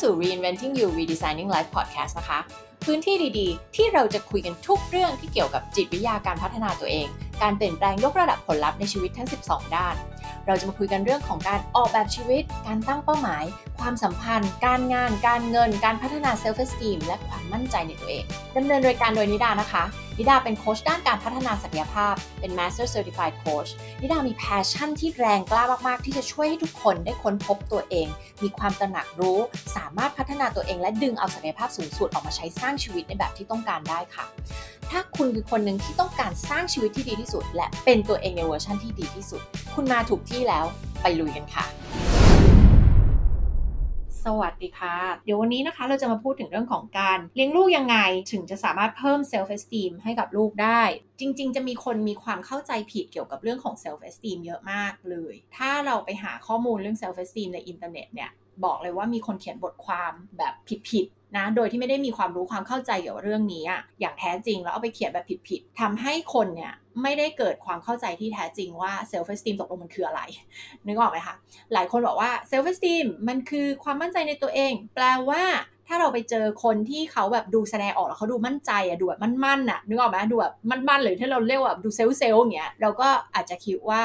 สู่ Reinventing You Redesigning Life Podcast นะคะ พื้นที่ดีๆ ที่เราจะคุยกันทุกเรื่องที่เกี่ยวกับจิตวิทยาการพัฒนาตัวเอง การเปลี่ยนแปลงยกระดับผลลัพธ์ในชีวิตทั้ง 12 ด้าน เราจะมาคุยกันเรื่องของการออกแบบชีวิต การตั้งเป้าหมาย ความสัมพันธ์ การงาน การเงิน การพัฒนา self esteem และความมั่นใจในตัวเองดำเนินรายการโดยนิดานะคะ นิดาเป็นโค้ชด้านการพัฒนาศักยภาพ เป็น Master Certified Coach นิดามี passion ที่แรงกล้ามากๆ ที่จะช่วยให้ทุกคนได้ค้นพบตัวเอง มีความตระหนักรู้ สามารถพัฒนาตัวเอง และดึงเอาศักยภาพสูงสุดออกมาใช้สร้างชีวิตในแบบที่ต้องการได้ค่ะ ถ้าคุณคือคนหนึ่งที่ต้องการสร้างชีวิตที่ดีที่สุด และเป็นตัวเองในเวอร์ชันที่ดีที่สุด คุณมาถูกที่แล้วไปลุยกันค่ะ สวัสดีค่ะ เดี๋ยววันนี้นะคะเราจะมาพูดถึงเรื่องของการเลี้ยงลูกยังไง ถึงจะสามารถเพิ่ม self esteem ให้กับลูกได้จริง ๆ จะมีคนมีความเข้าใจผิดเกี่ยวกับเรื่องของ self esteem เยอะมากเลย ถ้าเราไปหาข้อมูลเรื่อง self esteem ในอินเทอร์เน็ตเนี่ยบอกเลยว่ามีคนเขียนบทความแบบผิดๆนะ โดยที่ไม่ได้มีความรู้ความเข้าใจเกี่ยวกับเรื่องนี้อะอย่างแท้จริงแล้วเอาไปเขียนแบบผิดๆทำให้คนเนี่ย ไม่ได้เกิดความเข้าใจที่แท้จริงว่า self esteem ตกลงมันคืออะไร นึกออกไหมคะ หลายคนบอกว่า self esteem มันคือความมั่นใจในตัวเอง แปลว่าถ้าเราไปเจอคนที่เขาแบบดูแสดงออกแล้วเขาดูมั่นใจอะดูแบบมั่นๆอะนึกออกไหมดูแบบมั่นๆหรือที่เราเรียกว่าดูเซลล์เซลล์อย่างเงี้ยเราก็อาจจะคิดว่า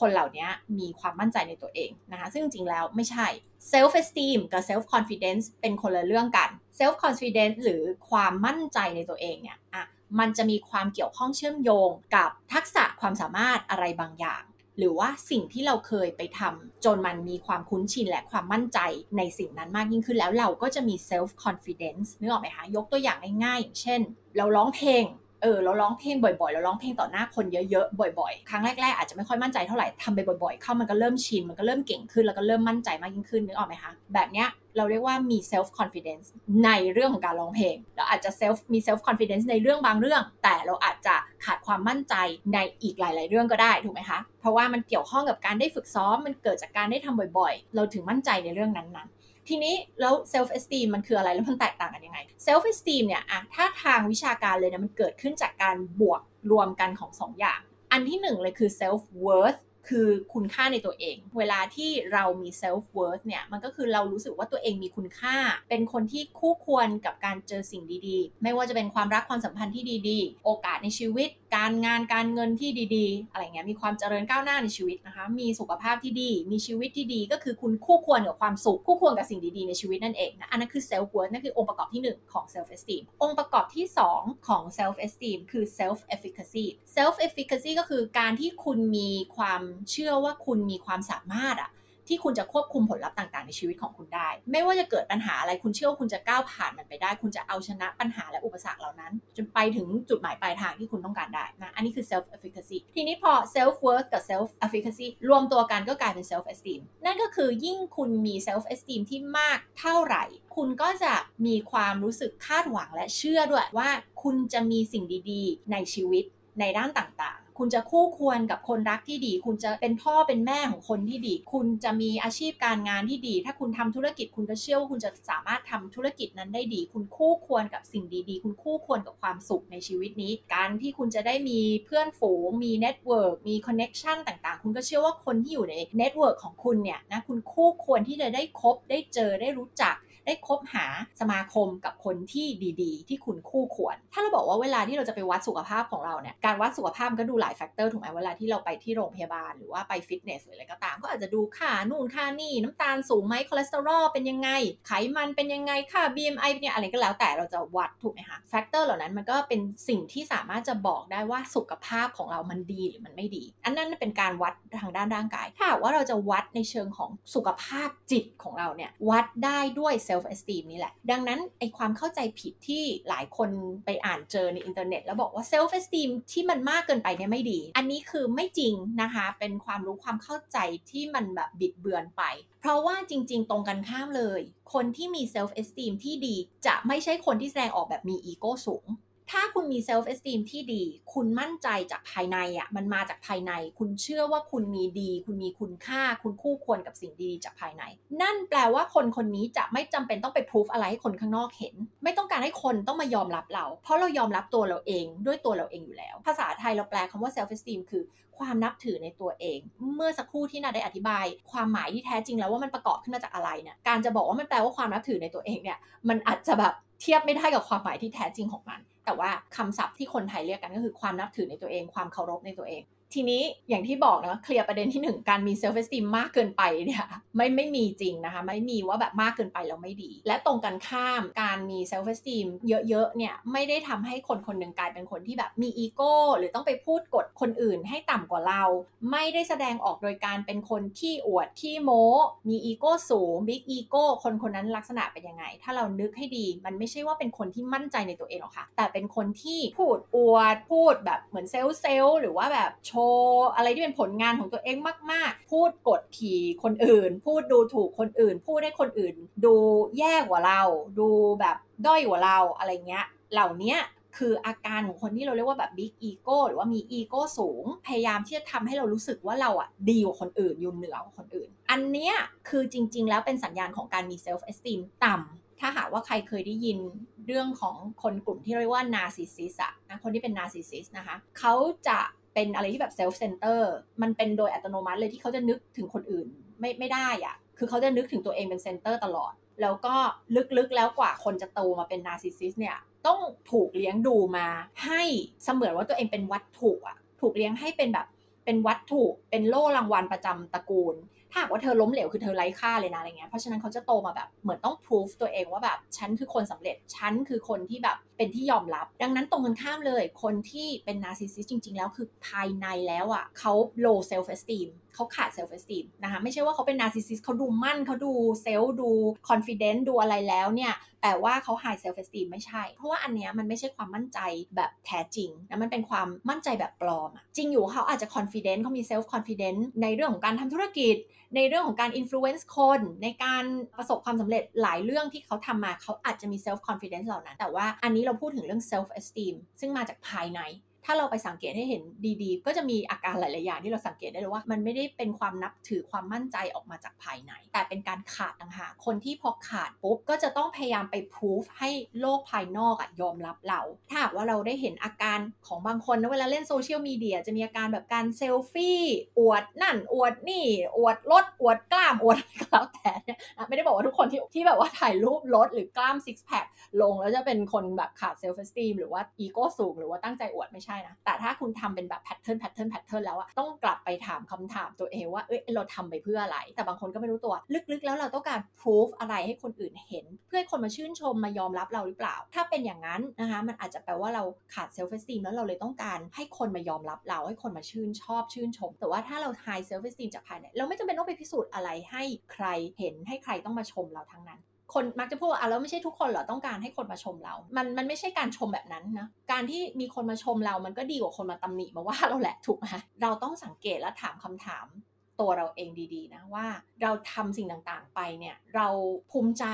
คนเหล่านี้มีความมั่นใจในตัวเองนะคะ ซึ่งจริงๆแล้วไม่ใช่ self esteem กับ self confidence เป็นคนละเรื่องกัน self confidence หรือความมั่นใจในตัวเองเนี่ยอะ มันจะมีความเกี่ยวข้องเชื่อมโยงกับทักษะความสามารถอะไรบางอย่าง หรือว่าสิ่งที่เราเคยไปทำจนมันมีความคุ้นชินและความมั่นใจในสิ่งนั้นมากยิ่งขึ้นแล้วเราก็จะมี self confidence นึกออกไหมคะยกตัวอย่างง่ายๆอย่างเช่น เราร้องเพลง ออเราร้องเพลงบ่อยๆเราร้องเพลงต่อหน้าคนเยอะๆบ่อยๆ ครั้งแรกๆอาจจะไม่ค่อยมั่นใจเท่าไหร่ทำไปบ่อยๆ เข้ามันก็เริ่มชินมันก็เริ่มเก่งขึ้นแล้วก็เริ่มมั่นใจมากยิ่งขึ้นนึกออกไหมคะแบบเนี้ยเราเรียกว่ามี self confidence ในเรื่องของการร้องเพลง เราอาจจะ self มี self confidence ในเรื่องบางเรื่อง แต่เราอาจจะขาดความมั่นใจในอีกหลาย ๆ เรื่องก็ได้ถูกไหมคะ เพราะว่ามันเกี่ยวข้องกับการได้ฝึกซ้อม มันเกิดจากการได้ทำบ่อย ๆ เราถึงมั่นใจในเรื่องนั้นๆ ทีนี้แล้ว self esteem มันคืออะไรแล้วมันแตกต่างกันยังไงself esteem เนี่ยอะถ้าทางวิชาการเลยนะมันเกิดขึ้นจากการบวกรวมกันของสองอย่าง อันที่หนึ่งเลยคือ self worth คือคุณค่าในตัวเอง เวลาที่เรามี self worth เนี่ย มันก็คือเรารู้สึกว่าตัวเองมีคุณค่า เป็นคนที่คู่ควรกับการเจอสิ่งดีๆ ไม่ว่าจะเป็นความรักความสัมพันธ์ที่ดีๆ โอกาสในชีวิต การงานการเงินที่ดีๆ อะไรเงี้ย มีความเจริญก้าวหน้าในชีวิตนะคะ มีสุขภาพที่ดี มีชีวิตที่ดี ก็คือคุณคู่ควรกับความสุข คู่ควรกับสิ่งดีๆ ในชีวิตนั่นเองนะ อันนั้นคือ self worth นั่นคือองค์ประกอบที่ 1 ของ self esteem องค์ประกอบที่ 2 ของ self esteem คือ self efficacy self efficacy ก็คือการที่คุณมีความเชื่อว่าคุณมีความสามารถอะที่คุณจะควบคุมผลลัพธ์ต่างๆ ในชีวิตของคุณได้ ไม่ว่าจะเกิดปัญหาอะไรคุณเชื่อว่าคุณจะก้าวผ่านมันไปได้ คุณจะเอาชนะปัญหาและอุปสรรคเหล่านั้น จนไปถึงจุดหมายปลายทางที่คุณต้องการได้นะอันนี้คือ self efficacy ทีนี้พอ self worth กับ self efficacy รวมตัวกันก็กลายเป็น self esteem นั่นก็คือยิ่งคุณมี self esteem ที่มากเท่าไหร่ คุณก็จะมีความรู้สึกคาดหวังและเชื่อด้วยว่า คุณจะมีสิ่งดีๆ ในชีวิตในด้านต่างๆ คุณจะคู่ควรกับคนรักที่ดี คุณจะเป็นพ่อเป็นแม่ของคนที่ดี คุณจะมีอาชีพการงานที่ดี ถ้าคุณทำธุรกิจคุณก็เชื่อว่าคุณจะสามารถทำธุรกิจนั้นได้ดี คุณคู่ควรกับสิ่งดีๆ คุณคู่ควรกับความสุขในชีวิตนี้ การที่คุณจะได้มีเพื่อนฝูง มี network มี connection ต่างๆ คุณก็เชื่อว่าคนที่อยู่ใน network ของคุณเนี่ยนะ คุณคู่ควรที่จะได้คบ ได้เจอ ได้รู้จัก ได้คบหาสมาคมกับคนที่ดีๆ ที่คุณคู่ควร ถ้าเราบอกว่าเวลาที่เราจะไปวัดสุขภาพของเราเนี่ยการวัดสุขภาพก็ดูหลาย factor ถูกไหมเวลาที่เราไปที่โรงพยาบาลหรือว่าไปฟิตเนสหรืออะไรก็ตาม ก็อาจจะดูค่านู่นค่านี่น้ำตาลสูงไหมคอเลสเตอรอลเป็นยังไง ไขมันเป็นยังไงค่า BMI เป็นยังไงอะไรก็แล้วแต่เราจะวัดถูกไหมคะ factor เหล่านั้นมันก็เป็นสิ่งที่สามารถจะบอกได้ว่าสุขภาพของเรามันดีหรือมันไม่ดี อันนั้นเป็นการวัดทางด้านร่างกาย ถ้าหากว่าเราจะวัดในเชิงของสุขภาพจิตของเราเนี่ยวัดได้ด้วยเซล self esteem นี่แหละ ดังนั้นไอ้ความเข้าใจผิดที่หลายคนไปอ่านเจอในอินเทอร์เน็ต แล้วบอกว่า self esteem ที่มันมากเกินไปเนี่ยไม่ดี อันนี้คือไม่จริงนะคะ เป็นความรู้ความเข้าใจที่มันแบบบิดเบือนไป เพราะว่าจริง ๆ ตรงกันข้ามเลย คนที่มี self esteem ที่ดีจะไม่ใช่คนที่แสดงออกแบบมีอีโก้สูง ถ้าคุณมี self esteem ที่ดี คุณมั่นใจจากภายในอะ่ะ มันมาจากภายใน คุณเชื่อว่าคุณมีดี คุณมีคุณค่า คุณคู่ควรกับสิ่งดีจากภายใน นั่นแปลว่าคนคนนี้จะไม่จำเป็นต้องไปพิสูจน์อะไรให้คนข้างนอกเห็น ไม่ต้องการให้คนต้องมายอมรับเรา เพราะเรายอมรับตัวเราเองด้วยตัวเราเองอยู่แล้ว ภาษาไทยเราแปลคำว่า self esteem คือความนับถือในตัวเอง เมื่อสักครู่ที่นาได้อธิบาย ความหมายที่แท้จริงแล้วว่ามันประกอบขึ้นมาจากอะไรเนี่ยการจะบอกว่ามันแปลว่าความนับถือในตัวเองเนี่ยมันอาจจะแบบเทียบไม่ได้กับความหมายที่แท้จริงของมัน แต่ว่าคำศัพท์ที่คนไทยเรียกกันก็คือความนับถือในตัวเอง ความเคารพในตัวเอง ทีนี้อย่างที่บอกนะเคลียร์ประเด็นที่ 1 การมี self esteem มากเกินไปเนี่ยไม่ไม่มีจริงนะคะ ไม่มีว่าแบบมากเกินไปแล้วไม่ดี และตรงกันข้ามการมี self esteem เยอะๆเนี่ยไม่ได้ทำให้คนคนหนึ่งกลายเป็นคนที่แบบมีอีโก้หรือต้องไปพูดกดคนอื่นให้ต่ำกว่าเรา ไม่ได้แสดงออกโดยการเป็นคนที่อวดที่โม้มีอีโก้สูง big ego คนคนนั้นลักษณะเป็นยังไง ถ้าเรานึกให้ดี มันไม่ใช่ว่าเป็นคนที่มั่นใจในตัวเองหรอกค่ะแต่เป็นคนที่พูดอวดพูดแบบเหมือนเซลส์เซลส์หรือว่าแบบโชวอะไรที่เป็นผลงานของตัวเองมาก ๆ พูดกดขี่คนอื่น พูดดูถูกคนอื่น พูดให้คนอื่น ดูแย่กว่าเรา ดูแบบด้อยกว่าเราอะไรเงี้ย เหล่านี้คืออาการของคนที่เราเรียกว่าแบบ big ego หรือว่ามีอีโก้สูง พยายามที่จะทำให้เรารู้สึกว่าเราอะดีกว่าคนอื่นอยู่เหนือกว่าคนอื่น อันเนี้ยคือจริง ๆ แล้วเป็นสัญญาณของการมี self esteem ต่ำถ้าหากว่าใครเคยได้ยินเรื่องของคนกลุ่มที่เรียกว่า narcissist อะนะคนที่เป็น narcissist นะคะเขาจะ เป็นอะไรที่แบบ self center มันเป็นโดยอัตโนมัติเลยที่เขาจะนึกถึงคนอื่นไม่ไม่ได้อะคือเขาจะนึกถึงตัวเองเป็น center ตลอด แล้วก็ลึกๆแล้วกว่าคนจะโตมาเป็น narcissist เนี่ยต้องถูกเลี้ยงดูมาให้เสมือนว่าตัวเองเป็นวัตถุอะถูกเลี้ยงให้เป็นแบบเป็นวัตถุเป็นโล่รางวัลประจำตระกูล ถ้าว่าเธอล้มเหลวคือเธอไร้ค่าเลยนะอะไรเงี้ยเพราะฉะนั้นเขาจะโตมาแบบเหมือนต้องพิสูจน์ตัวเองว่าแบบฉันคือคนสำเร็จฉันคือคนที่แบบ เป็นที่ยอมรับ ดังนั้นตรงกันข้ามเลย คนที่เป็น narcissist จริง ๆ แล้วคือภายในแล้วอะเขา low self esteem เขาขาด self esteem นะคะไม่ใช่ว่าเขาเป็นนาร์ซิสซิสเขาดูมั่นเขาดูเซลล์ดู confident ดูอะไรแล้วเนี่ยแต่ว่าเขา high self esteem ไม่ใช่ เพราะว่าอันเนี้ยมันไม่ใช่ความมั่นใจแบบแท้จริงนะมันเป็นความมั่นใจแบบปลอมจริงอยู่เขาอาจจะ confident เขามี self confident ในเรื่องของการทำธุรกิจ ในเรื่องของการ influence คน ในการประสบความสำเร็จหลายเรื่องที่เขาทำมาเขาอาจจะมี self confidence เหล่านั้น แต่ว่าอันนี้เราพูดถึงเรื่อง self esteem ซึ่งมาจากภายใน ถ้าเราไปสังเกตให้เห็นดีๆ ก็จะมีอาการหลายๆอย่างที่เราสังเกตได้เลยว่า มันไม่ได้เป็นความนับถือความมั่นใจออกมาจากภายใน แต่เป็นการขาดต่างหากคนที่พอขาดปุ๊บก็จะต้องพยายามไปพิสูจให้โลกภายนอกอะยอมรับเรา ถ้าว่าเราได้เห็นอาการของบางคนนะเวลาเล่นโซเชียลมีเดียจะมีอาการแบบการเซลฟี่อวดนั่นอวดนี่ อวดรถอวดกล้ามอวดอะไรก็แล้วแต่เนี่ยไม่ได้บอกว่าทุกคนที่ที่แบบว่าถ่ายรูปรถหรือกล้ามซิกแพคลงแล้วจะเป็นคนแบบขาด self esteem หรือว่าอีโก้สูงหรือว่าตั้งใจอวดไม่ใช่นะ แต่ถ้าคุณทำเป็นแบบ pattern pattern pattern แล้วอะต้องกลับไปถามคำถามตัวเองว่าเอ้ยเราทำไปเพื่ออะไร แต่บางคนก็ไม่รู้ตัว ลึกๆ แล้วเราต้องการพิสูจน์อะไรให้คนอื่นเห็น เพื่อให้คนมาชื่นชมมายอมรับเราหรือเปล่า ถ้าเป็นอย่างนั้นนะคะมันอาจจะแปลว่าเราขาด self esteem แล้วเราเลยต้องการให้คนมายอมรับเราให้คนมาชื่นชอบชื่นชม แต่ว่าถ้าเรา high self esteem จากภายในเราไม่จำเป็นต้องไปพิสูจน์อะไรให้ใครเห็นให้ใครต้องมาชมเราทั้งนั้น คนมักจะพูดว่าอะแล้วไม่ใช่ทุกคนเหรอต้องการให้คนมาชมเรา มันมันไม่ใช่การชมแบบนั้นนะ การที่มีคนมาชมเรา มันก็ดีกว่าคนมาตำหนิมาว่าเราแหละถูกไหมเราต้องสังเกตและถามคำถาม ตัวเราเองดีๆนะว่าเราทำสิ่งต่างๆไปเนี่ยเราภูมิใจ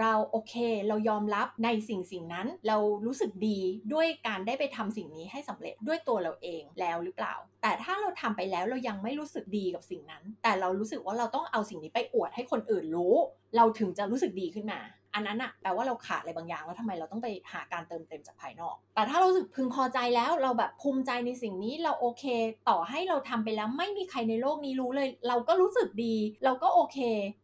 เราโอเค เรายอมรับในสิ่งสิ่งนั้น เรารู้สึกดีด้วยการได้ไปทำสิ่งนี้ให้สำเร็จด้วยตัวเราเองแล้วหรือเปล่า แต่ถ้าเราทำไปแล้วเรายังไม่รู้สึกดีกับสิ่งนั้น แต่เรารู้สึกว่าเราต้องเอาสิ่งนี้ไปอวดให้คนอื่นรู้ เราถึงจะรู้สึกดีขึ้นมา อันนั้นอะแปลว่าเราขาดอะไรบางอย่าง แล้วทำไมเราต้องไปหาการเติมเต็มจากภายนอก แต่ถ้าเราสึกพึงพอใจแล้วเราแบบภูมิใจในสิ่งนี้เราโอเค ต่อให้เราทำไปแล้วไม่มีใครในโลกนี้รู้เลย เราก็รู้สึกดี เราก็โอเค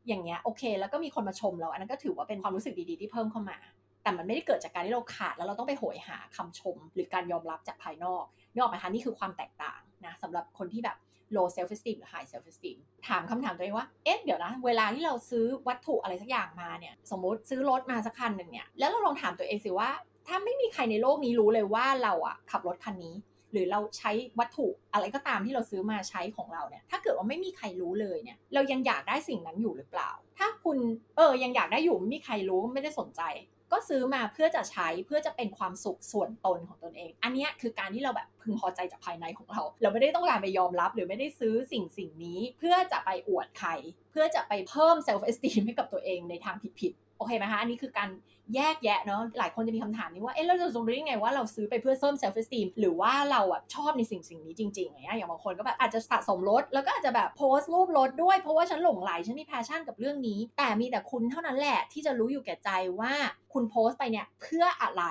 อย่างเงี้ยโอเค แล้วก็มีคนมาชมเรา อันนั้นก็ถือว่าเป็นความรู้สึกดีๆที่เพิ่มเข้ามา แต่มันไม่ได้เกิดจากการที่เราขาดแล้วเราต้องไปโหยหาคำชม หรือการยอมรับจากภายนอกนี่ออกไหมคะนี่คือความแตกต่างนะสำหรับคนที่แบบ low self esteem หรือ high self esteem ถามคำถามตัวเองว่า เอ๊ะ เดี๋ยวนะ เวลาที่เราซื้อวัตถุอะไรสักอย่างมาเนี่ย สมมติซื้อรถมาสักคันหนึ่งเนี่ย แล้วเราลองถามตัวเองสิว่า ถ้าไม่มีใครในโลกนี้รู้เลยว่าเราอะขับรถคันนี้ หรือเราใช้วัตถุอะไรก็ตามที่เราซื้อมาใช้ของเราเนี่ย ถ้าเกิดว่าไม่มีใครรู้เลยเนี่ย เรายังอยากได้สิ่งนั้นอยู่หรือเปล่า ถ้าคุณ เออ ยังอยากได้อยู่ไม่มีใครรู้ไม่ได้สนใจ ก็ซื้อมาเพื่อจะใช้เพื่อจะเป็นความสุขส่วนตนของตนเอง อันนี้คือการที่เราแบบพึงพอใจจากภายในของเรา เราไม่ได้ต้องการไปยอมรับ หรือไม่ได้ซื้อสิ่งสิ่งนี้ เพื่อจะไปอวดใคร เพื่อจะไปเพิ่ม self esteem ให้กับตัวเองในทางผิดๆ โอเคไหมคะอันนี้คือการแยกแยะเนาะหลายคนจะมีคำถามนี้ว่าเอ๊ะเราจะรู้ได้ไงว่าเราซื้อไปเพื่อเพิ่ม self esteem หรือว่าเราอะชอบในสิ่งสิ่งนี้จริงๆอย่างเงี้ยอย่างบางคนก็แบบอาจจะสะสมรถแล้วก็อาจจะแบบโพสต์รูปรถด้วย เพราะว่าฉันหลงใหลฉันมี passion กับเรื่องนี้ แต่มีแต่คุณเท่านั้นแหละที่จะรู้อยู่แก่ใจว่าคุณโพสต์ไปเนี่ยเพื่ออะไร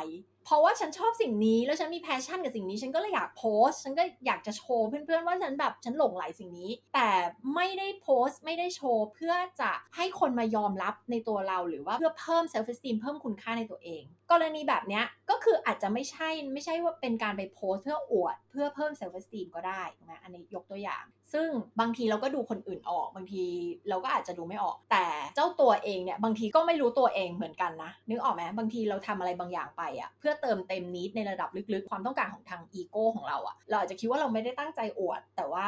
เพราะว่าฉันชอบสิ่งนี้แล้วฉันมี passion กับสิ่งนี้ ฉันก็เลยอยากโพสต์ฉันก็อยากจะโชว์เพื่อนๆว่าฉันแบบฉันหลงใหลสิ่งนี้ แต่ไม่ได้โพสต์ไม่ได้โชว์เพื่อจะให้คนมายอมรับในตัวเราหรือว่าเพื่อเพิ่ม self esteem เพิ่มคุณค่าในตัวเอง กรณีแบบนี้ก็คืออาจจะไม่ใช่ไม่ใช่ว่าเป็นการไปโพสต์เพื่ออวด เพื่อเพิ่ม self esteem ก็ได้นะอันนี้ยกตัวอย่าง ซึ่งบางทีเราก็ดูคนอื่นออกบางทีเราก็อาจจะดูไม่ออก แต่เจ้าตัวเองเนี่ยบางทีก็ไม่รู้ตัวเองเหมือนกันนะนึกออกไหมบางทีเราทำอะไรบางอย่างไปอะ่ะเพื่อเติมเต็มนิดในระดับลึกๆ ความต้องการของทางอีโก้ของเราอะ่ะเราอาจจะคิดว่าเราไม่ได้ตั้งใจอวด แต่ว่า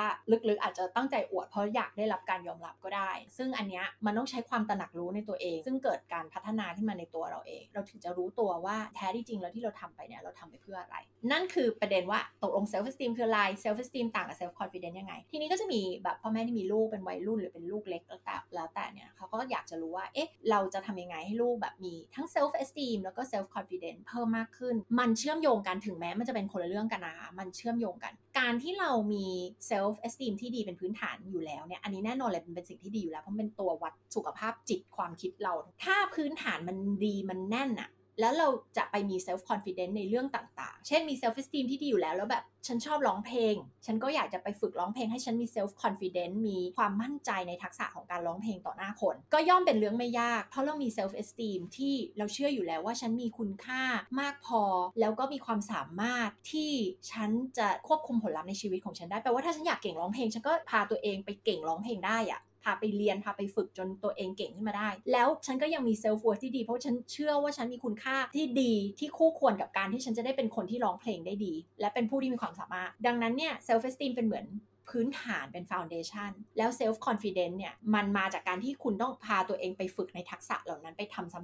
ลึกๆ อาจจะตั้งใจอวดเพราะอยากได้รับการยอมรับก็ได้ ซึ่งอันเนี้ยมันต้องใช้ความตระหนักรู้ในตัวเอง ซึ่งเกิดการพัฒนาขึ้นมาในตัวเราเอง เราถึงจะรู้ตัวว่าแท้ที่จริงแล้วที่เราทำไปเนี่ยเราทำไปเพื่ออะไร นั่นคือประเด็นว่าตกลง self esteem คืออะไร self esteem ต่างกับ self confidence ยังไงทีนี้ก็จะมีแบบพ่อแม่ที่มีลูกเป็นวัยรุ่นหรือเป็นลูกเล็กแล้วแต่แล้วแต่เนี่ยเขาก็อยากจะรู้ว่าเอ๊ะเราจะทำยังไงให้ลูกแบบมีทั้ง self esteem แล้วก็ self confidence เพิ่มมากขึ้น มันเชื่อมโยงกันถึงแม้มันจะเป็นคนละเรื่องกันนะมันเชื่อมโยงกัน การที่เรามี self esteem ที่ดีเป็นพื้นฐานอยู่แล้วเนี่ยอันนี้แน่นอนเลยเป็นสิ่งที่ดีอยู่แล้วเพราะเป็นตัววัดสุขภาพจิตความคิดเรา ถ้าพื้นฐานมันดีมันแน่นอะ แล้วเราจะไปมี self confidence ในเรื่องต่างๆ เช่นมี self esteem ที่ดีอยู่แล้ว แล้วแบบฉันชอบร้องเพลง ฉันก็อยากจะไปฝึกร้องเพลงให้ฉันมี self confidence มีความมั่นใจในทักษะของการร้องเพลงต่อหน้าคน ก็ย่อมเป็นเรื่องไม่ยาก เพราะเรามี self esteem ที่เราเชื่ออยู่แล้วว่าฉันมีคุณค่ามากพอ แล้วก็มีความสามารถที่ฉันจะควบคุมผลลัพธ์ในชีวิตของฉันได้แปลว่าถ้าฉันอยากเก่งร้องเพลง ฉันก็พาตัวเองไปเก่งร้องเพลงได้อะ พาไปเรียนพาไปฝึกจนตัวเองเก่งขึ้นมาได้ แล้วฉันก็ยังมี self worth ที่ดีเพราะฉันเชื่อว่าฉันมีคุณค่าที่ดีที่คู่ควรกับการที่ฉันจะได้เป็นคนที่ร้องเพลงได้ดี และเป็นผู้ที่มีความสามารถ ดังนั้นเนี่ย self esteem เป็นเหมือนพื้นฐานเป็น foundation แล้ว self confidence เนี่ย มันมาจากการที่คุณต้องพาตัวเองไปฝึกในทักษะเหล่านั้นไปทำซ้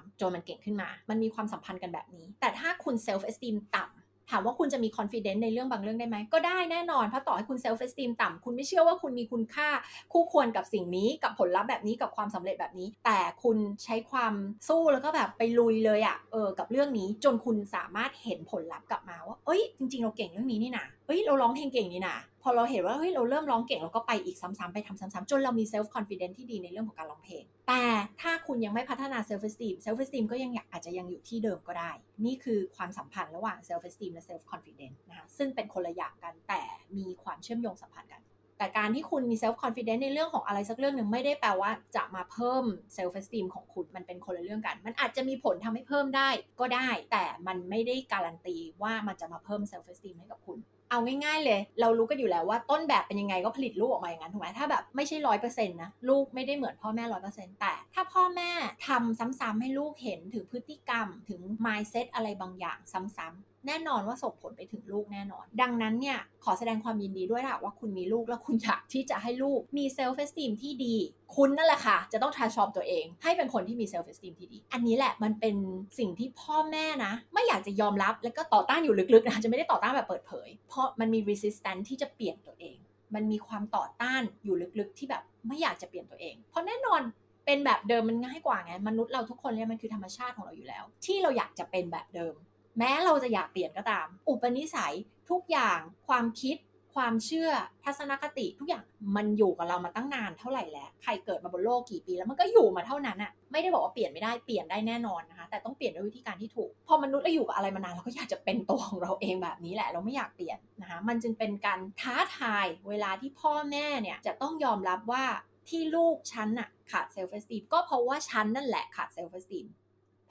ำๆๆๆจนมันเก่งขึ้นมา มันมีความสัมพันธ์กันแบบนี้ แต่ถ้าคุณ self-esteem ต่ำ ถามว่าคุณจะมี confidence ในเรื่องบางเรื่องได้ไหม ก็ได้แน่นอน เพราะต่อให้คุณ self esteem ต่ำ คุณไม่เชื่อว่าคุณมีคุณค่า คู่ควรกับสิ่งนี้ กับผลลัพธ์แบบนี้ กับความสำเร็จแบบนี้ แต่คุณใช้ความสู้แล้วก็แบบไปลุยเลยอะ เออ กับเรื่องนี้ จนคุณสามารถเห็นผลลัพธ์กลับมาว่า เอ้ย จริง ๆ เราเก่งเรื่องนี้นี่นะ เอ้ยเราร้องเพลงเก่งนี่นะพอเราเห็นว่าเฮ้ยเราเริ่มร้องเก่งเราก็ไปอีกซ้ำๆไปทำซ้ำๆจนเรามี self-confidence ที่ดีในเรื่องของการร้องเพลง แต่ถ้าคุณยังไม่พัฒนา self-esteem self-esteem ก็ยังอาจจะยังอยู่ที่เดิมก็ได้ นี่คือความสัมพันธ์ระหว่าง self-esteem และ self-confidence นะคะซึ่งเป็นคนละอย่างกันแต่มีความเชื่อมโยงสัมพันธ์กัน แต่การที่คุณมี self-confidence ในเรื่องของอะไรสักเรื่องหนึ่งไม่ได้แปลว่าจะมาเพิ่ม self-esteem ของคุณมันเป็นคนละเรื่องกัน มันอาจจะมีผลทำให้เพิ่มได้ก็ได้ แต่มันไม่ได้การันตีว่ามันจะมาเพิ่ม self-esteem ให้กับคุณ เอาง่ายๆเลย เรารู้กันอยู่แล้วว่าต้นแบบเป็นยังไงก็ผลิตลูกออกมาอย่างนั้นถูกไหมถ้าแบบไม่ใช่ร้อยเปอร์เซ็นต์นะลูกไม่ได้เหมือนพ่อแม่ร้อยเปอร์เซ็นต์แต่ ถ้าพ่อแม่ทำซ้ำๆให้ลูกเห็นถึงพฤติกรรม ถึง mindset อะไรบางอย่างซ้ำๆ แน่นอนว่าส่งผลไปถึงลูกแน่นอน ดังนั้นเนี่ยขอแสดงความยินดีด้วยค่ะว่าคุณมีลูกแล้วคุณอยากที่จะให้ลูกมี self-esteem ที่ดี คุณนั่นแหละค่ะ จะต้อง transform ตัวเอง ให้เป็นคนที่มี self-esteem ที่ดี อันนี้แหละมันเป็นสิ่งที่พ่อแม่นะ ไม่อยากจะยอมรับแล้วก็ต่อต้านอยู่ลึกๆนะจะไม่ได้ต่อต้านแบบเปิดเผย เพราะมันมี resistance ที่จะเปลี่ยนตัวเอง มันมีความต่อต้านอยู่ลึกๆที่แบบไม่อยากจะเปลี่ยนตัวเอง เพราะแน่นอนเป็นแบบเดิมมันง่ายกว่าไงมนุษย์เราทุกคนเนี่ยมันคือธรรมชาติของเราอยู่แล้ว ที่เราอยากจะเป็นแบบเดิม แม้เราจะอยากเปลี่ยนก็ตาม อุปนิสัยทุกอย่างความคิด ความเชื่อทัศนคติทุกอย่างมันอยู่กับเรามาตั้งนานเท่าไหร่แล้ว ใครเกิดมาบนโลกกี่ปีแล้วมันก็อยู่มาเท่านั้นอะไม่ได้บอกว่าเปลี่ยนไม่ได้เปลี่ยนได้แน่นอนนะคะ แต่ต้องเปลี่ยนด้วยวิธีการที่ถูก พอมนุษย์เราอยู่กับอะไรมานานเราก็อยากจะเป็นตัวของเราเองแบบนี้แหละ เราไม่อยากเปลี่ยนนะคะ มันจึงเป็นการท้าทายเวลาที่พ่อแม่เนี่ยจะต้องยอมรับว่าที่ลูกฉันอะขาด self-esteem ก็เพราะว่าฉันนั่นแหละขาด self-esteem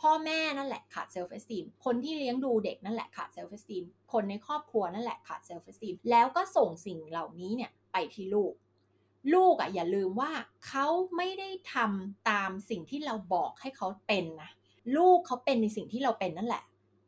พ่อแม่นั่นแหละขาด self-esteem คนที่เลี้ยงดูเด็กนั่นแหละขาด self-esteem คนในครอบครัวนั่นแหละขาด self-esteem แล้วก็ส่งสิ่งเหล่านี้เนี่ยไปที่ลูก ลูกอะ่ะอย่าลืมว่าเขาไม่ได้ทำตามสิ่งที่เราบอกให้เขาเป็นนะลูกเขาเป็นในสิ่งที่เราเป็นนั่นแหละ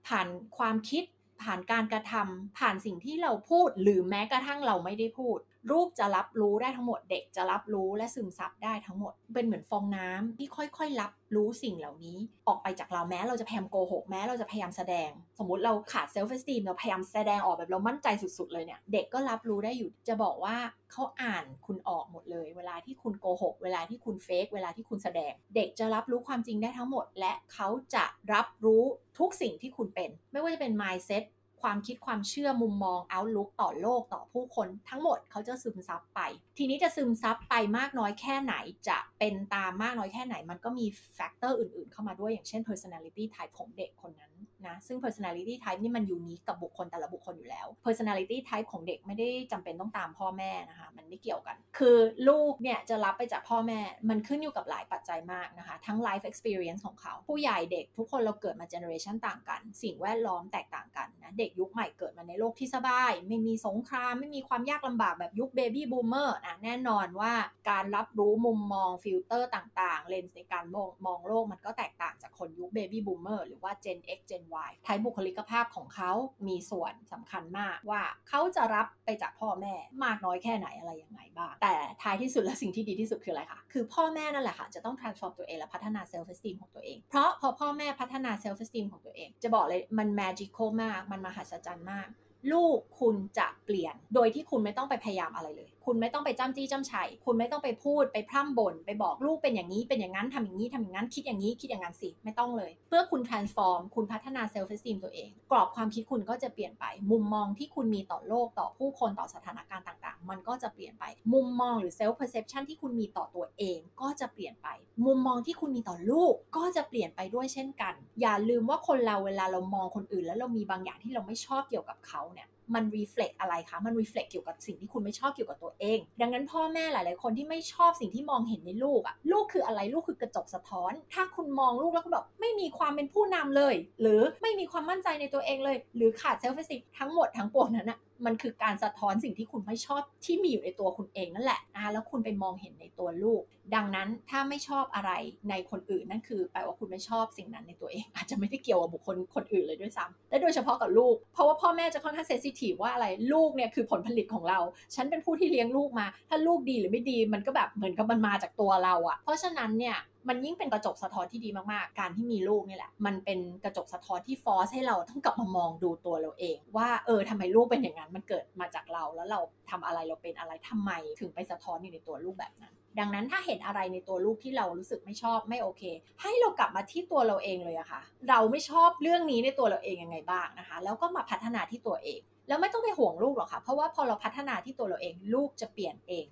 ผ่านความคิดผ่านการกระทำผ่านสิ่งที่เราพูดหรือแม้กระทั่งเราไม่ได้พูด ลูกจะรับรู้ได้ทั้งหมดเด็กจะรับรู้และซึมซับได้ทั้งหมด เป็นเหมือนฟองน้ำที่ค่อยๆ รับรู้สิ่งเหล่านี้ ออกไปจากเราแม้เราจะพยายามโกหกแม้เราจะพยายามแสดง สมมุติเราขาด self-esteem เราพยายามแสดงออกแบบเรามั่นใจสุดๆเลยเนี่ย เด็กก็รับรู้ได้อยู่จะบอกว่าเขาอ่านคุณออกหมดเลย เวลาที่คุณโกหกเวลาที่คุณ fake เวลาที่คุณแสดง เด็กจะรับรู้ความจริงได้ทั้งหมด และเขาจะรับรู้ทุกสิ่งที่คุณเป็น ไม่ว่าจะเป็น mindset ความคิดความเชื่อมุมมอง outlook ต่อโลกต่อผู้คนทั้งหมดเขาจะซึมซับไป ทีนี้จะซึมซับไปมากน้อยแค่ไหนจะเป็นตามมากน้อยแค่ไหน มันก็มี factor อื่นๆ เข้ามาด้วยอย่างเช่น personality type ของเด็กคนนั้นนะซึ่ง personality type นี่มัน unique กับบุคคลแต่ละบุคคลอยู่แล้ว personality type ของเด็กไม่ได้จำเป็นต้องตามพ่อแม่นะคะมันไม่เกี่ยวกัน คือลูกเนี่ยจะรับไปจากพ่อแม่มันขึ้นอยู่กับหลายปัจจัยมากนะคะ ทั้ง life experience ของเขาผู้ใหญ่เด็กทุกคนเราเกิดมา generation ต่างกัน สิ่งแวดล้อมแตกต่างกัน เด็กยุคใหม่เกิดมาในโลกที่สบาย ไม่มีสงคราม ไม่มีความยากลำบากแบบยุค baby boomer นะแน่นอนว่าการรับรู้มุมมองฟิลเตอร์ต่าง ๆ เลนส์ในการมองมองโลกมันก็แตกต่างจากคนยุค baby boomer หรือว่า gen x gen y type บุคลิกภาพของเขามีส่วนสำคัญมากว่าเขาจะรับไปจากพ่อแม่มากน้อยแค่ไหนอะไรยังไงบ้าง แต่ท้ายที่สุดและสิ่งที่ดีที่สุดคืออะไรคะคือพ่อแม่นั่นแหละค่ะจะต้อง transform ตัวเองและพัฒนา self esteem ของตัวเอง เพราะพอพ่อแม่พัฒนา self esteem ของตัวเอง จะบอกเลยมัน magical มากมันมหัศจรรย์มาก ลูกคุณจะเปลี่ยนโดยที่คุณไม่ต้องไปพยายามอะไรเลยคุณไม่ต้องไปจ้ำจี้จ้ำชัยคุณไม่ต้องไปพูดไปพร่ำบ่นไปบอกลูกเป็นอย่างนี้เป็นอย่างนั้นทำอย่างนี้ทำอย่างนั้นคิดอย่างนี้คิดอย่างนั้นสิไม่ต้องเลย เพื่อคุณ transform คุณพัฒนา self esteem ตัวเอง กรอบความคิดคุณก็จะเปลี่ยนไป มุมมองที่คุณมีต่อโลกต่อผู้คนต่อสถานการณ์ต่างๆ มันก็จะเปลี่ยนไปมุมมองหรือ self perception ที่คุณมีต่อตัวเองก็จะเปลี่ยนไป มุมมองที่คุณมีต่อลูกก็จะเปลี่ยนไปด้วยเช่นกัน อย่าลืมว่าคนเราเวลาเรามองคนอื่น แล้วเรามีบางอย่างที่เราไม่ชอบเกี่ยวกับเขาเนี่ย มัน reflect อะไรคะ มัน reflect เกี่ยวกับสิ่งที่คุณไม่ชอบเกี่ยวกับตัวเอง ดังนั้นพ่อแม่หลาย ๆ คนที่ไม่ชอบสิ่งที่มองเห็นในลูกอะลูกคืออะไร ลูกคือกระจกสะท้อน ถ้าคุณมองลูกแล้วคุณแบบไม่มีความเป็นผู้นำเลย หรือไม่มีความมั่นใจในตัวเองเลย หรือขาด self esteem ทั้งหมดทั้งปวงนั้นอะ มันคือการสะท้อนสิ่งที่คุณไม่ชอบที่มีอยู่ในตัวคุณเองนั่นแหละนะคะแล้วคุณไปมองเห็นในตัวลูก ดังนั้นถ้าไม่ชอบอะไรในคนอื่นนั่นคือแปลว่าคุณไม่ชอบสิ่งนั้นในตัวเอง อาจจะไม่ได้เกี่ยวกับบุคคลคนอื่นเลยด้วยซ้ำและโดยเฉพาะกับลูก เพราะว่าพ่อแม่จะค่อนข้างเซสซิทีฟว่าอะไรลูกเนี่ยคือผลผลิตของเรา ฉันเป็นผู้ที่เลี้ยงลูกมา ถ้าลูกดีหรือไม่ดีมันก็แบบเหมือนกับมันมาจากตัวเราอะเพราะฉะนั้นเนี่ย มันยิ่งเป็นกระจกสะท้อนที่ดีมากๆ การที่มีลูกนี่แหละ มันเป็นกระจกสะท้อนที่ฟอสให้เราต้องกลับมามองดูตัวเราเอง ว่าเออทำไมลูกเป็นอย่างนั้นมันเกิดมาจากเราแล้วเราทำอะไรเราเป็นอะไรทำไม ถึงไปสะท้อนอยู่ในตัวลูกแบบนั้น ดังนั้นถ้าเห็นอะไรในตัวลูกที่เรารู้สึกไม่ชอบไม่โอเค ให้เรากลับมาที่ตัวเราเองเลยอะค่ะ เราไม่ชอบเรื่องนี้ในตัวเราเองยังไงบ้างนะคะ แล้วก็มาพัฒนาที่ตัวเอง แล้วไม่ต้องไปห่วงลูกหรอกค่ะ เพราะว่าพอเราพัฒนาที่ตัวเราเอง ลูกจะเปลี่ยนเอง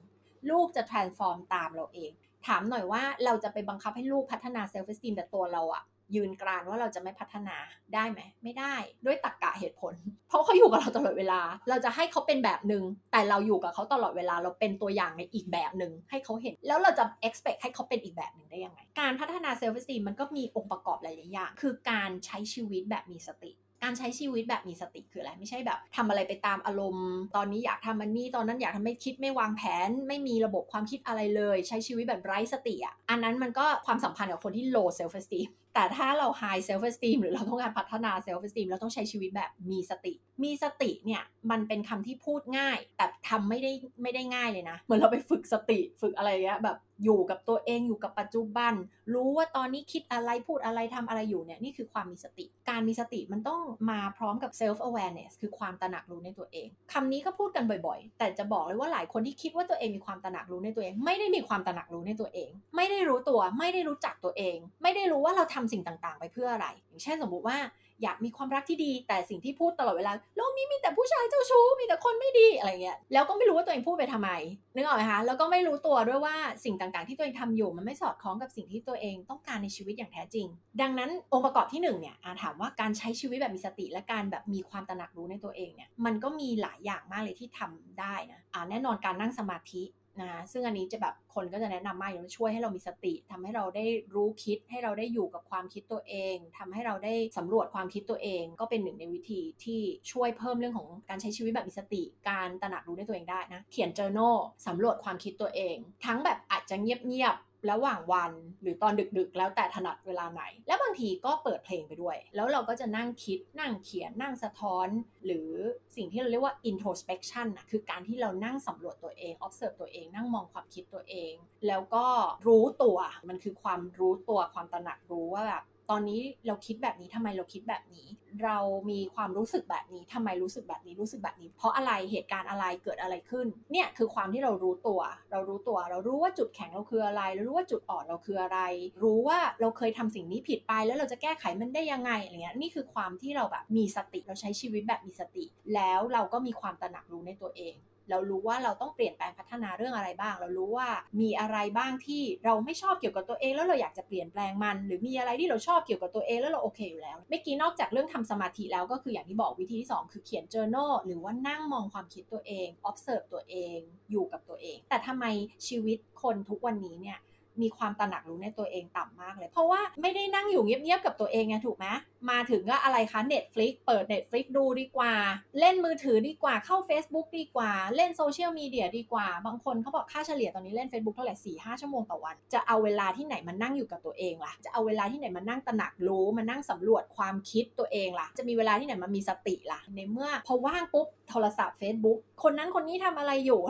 ลูกจะ transform ตามเราเอง ถามหน่อยว่าเราจะไปบังคับให้ลูกพัฒนา self esteem แต่ตัวเราอะยืนกรานว่าเราจะไม่พัฒนาได้ไหม ไม่ได้ด้วยตรกกะเหตุผล เพราะเขาอยู่กับเราตลอดเวลา เราจะให้เขาเป็นแบบหนึ่งแต่เราอยู่กับเขาตลอดเวลาเราเป็นตัวอย่างในอีกแบบหนึ่งให้เขาเห็น แล้วเราจะ expect ให้เขาเป็นอีกแบบหนึ่งได้ยังไง การพัฒนา self esteem มันก็มีองค์ประกอบหลายๆอย่างคือการใช้ชีวิตแบบมีสติ การใช้ชีวิตแบบมีสติคืออะไร ไม่ใช่แบบทำอะไรไปตามอารมณ์ ตอนนี้อยากทำมันนี่ตอนนั้นอยากทำไม่คิดไม่วางแผน ไม่มีระบบความคิดอะไรเลย ใช้ชีวิตแบบไร้สติอะอันนั้นมันก็ความสัมพันธ์กับคนที่ low self esteem แต่ถ้าเรา high self esteem หรือเราต้องการพัฒนา self esteem เราต้องใช้ชีวิตแบบมีสติ มีสติเนี่ยมันเป็นคำที่พูดง่าย แต่ทำไม่ได้ไม่ได้ง่ายเลยนะ เหมือนเราไปฝึกสติฝึกอะไรเงี้ยแบบอยู่กับตัวเองอยู่กับปัจจุบัน รู้ว่าตอนนี้คิดอะไรพูดอะไรทำอะไรอยู่เนี่ยนี่คือความมีสติ การมีสติมันต้องมาพร้อมกับ self awareness คือความตระหนักรู้ในตัวเองคำนี้ก็พูดกันบ่อยๆ แต่จะบอกเลยว่าหลายคนที่คิดว่าตัวเองมีความตระหนักรู้ในตัวเอง ไม่ได้มีความตระหนักรู้ในตัวเอง ไม่ได้รู้ตัว ไม่ได้รู้จักตัวเอง ไม่ได้รู้ว่าเราทำสิ่งต่างๆ ไปเพื่ออะไร อย่างเช่นสมมุติว่า อยากมีความรักที่ดี แต่สิ่งที่พูดตลอดเวลาโลกนี้มีแต่ผู้ชายเจ้าชู้มีแต่คนไม่ดีอะไรเงี้ยแล้วก็ไม่รู้ว่าตัวเองพูดไปทำไมนึกออกไหมคะแล้วก็ไม่รู้ตัวด้วยว่าสิ่งต่างๆ ที่ตัวเองทำอยู่มันไม่สอดคล้องกับสิ่งที่ตัวเองต้องการในชีวิตอย่างแท้จริง ดังนั้นองค์ประกอบที่1เนี่ยถามว่าการใช้ชีวิตแบบมีสติและการแบบมีความตระหนักรู้ในตัวเองเนี่ยมันก็มีหลายอย่างมากเลยที่ทำได้นะอ่าแน่นอนการนั่งสมาธิ นะซึ่งอันนี้จะแบบคนก็จะแนะนำมากอย่างช่วยให้เรามีสติทำให้เราได้รู้คิดให้เราได้อยู่กับความคิดตัวเองทำให้เราได้สำรวจความคิดตัวเอง ก็เป็นหนึ่งในวิธีที่ช่วยเพิ่มเรื่องของการใช้ชีวิตแบบมีสติ การตระหนักรู้ในตัวเองได้นะเขียน journal สำรวจความคิดตัวเอง ทั้งแบบอาจจะเงียบๆ ระหว่างวันหรือตอนดึกๆ แล้วแต่ถนัดเวลาไหน แล้วบางทีก็เปิดเพลงไปด้วย แล้วเราก็จะนั่งคิดนั่งเขียนนั่งสะท้อน หรือสิ่งที่เราเรียกว่า introspection นะคือการที่เรานั่งสำรวจตัวเอง observe ตัวเอง นั่งมองความคิดตัวเอง แล้วก็รู้ตัวมันคือความรู้ตัวความตระหนักรู้ว่าแบบ ตอนนี้เราคิดแบบนี้ทำไมเราคิดแบบนี้ เรามีความรู้สึกแบบนี้ทำไมรู้สึกแบบนี้รู้สึกแบบนี้ เพราะอะไรเหตุการณ์อะไรเกิดอะไรขึ้น เนี่ยคือความที่เรารู้ตัว เรารู้ตัว เรารู้ว่าจุดแข็งเราคืออะไร เรารู้ว่าจุดอ่อนเราคืออะไร รู้ว่าเราเคยทำสิ่งนี้ผิดไปแล้วเราจะแก้ไขมันได้ยังไงอะไรเงี้ยนี่คือความที่เราแบบมีสติเราใช้ชีวิตแบบมีสติ แล้วเราก็มีความตระหนักรู้ในตัวเองเรารู้ว่าเราต้องเปลี่ยนแปลงพัฒนาเรื่องอะไรบ้าง เรารู้ว่ามีอะไรบ้างที่เราไม่ชอบเกี่ยวกับตัวเอง แล้วเราอยากจะเปลี่ยนแปลงมัน หรือมีอะไรที่เราชอบเกี่ยวกับตัวเองแล้วเราโอเคอยู่แล้วเมื่อกี้นอกจากเรื่องทำสมาธิแล้วก็คืออย่างที่บอกวิธีที่ 2 คือเขียน journal หรือว่านั่งมองความคิดตัวเอง observe ตัวเอง อยู่กับตัวเอง แต่ทำไมชีวิตคนทุกวันนี้เนี่ยมีความตระหนักรู้ในตัวเองต่ำมากเลย เพราะว่าไม่ได้นั่งอยู่เงียบๆกับตัวเองไงถูกไหม มาถึงก็อะไรคะ Netflix เปิด Netflix ดูดีกว่า เล่นมือถือดีกว่าเข้า Facebook ดีกว่า เล่นโซเชียลมีเดียดีกว่า บางคนเขาบอกค่าเฉลี่ยตอนนี้เล่น Facebook เท่าไหร่สี่ห้าชั่วโมงต่อวัน จะเอาเวลาที่ไหนมานั่งอยู่กับตัวเองล่ะ จะเอาเวลาที่ไหนมานั่งตระหนักรู้มานั่งสำรวจความคิดตัวเองล่ะ จะมีเวลาที่ไหนมามีสติล่ะ ในเมื่อพอว่างปุ๊บโทรศัพท์ Facebook คนนั้นคนนี้ทำอะไรอยู่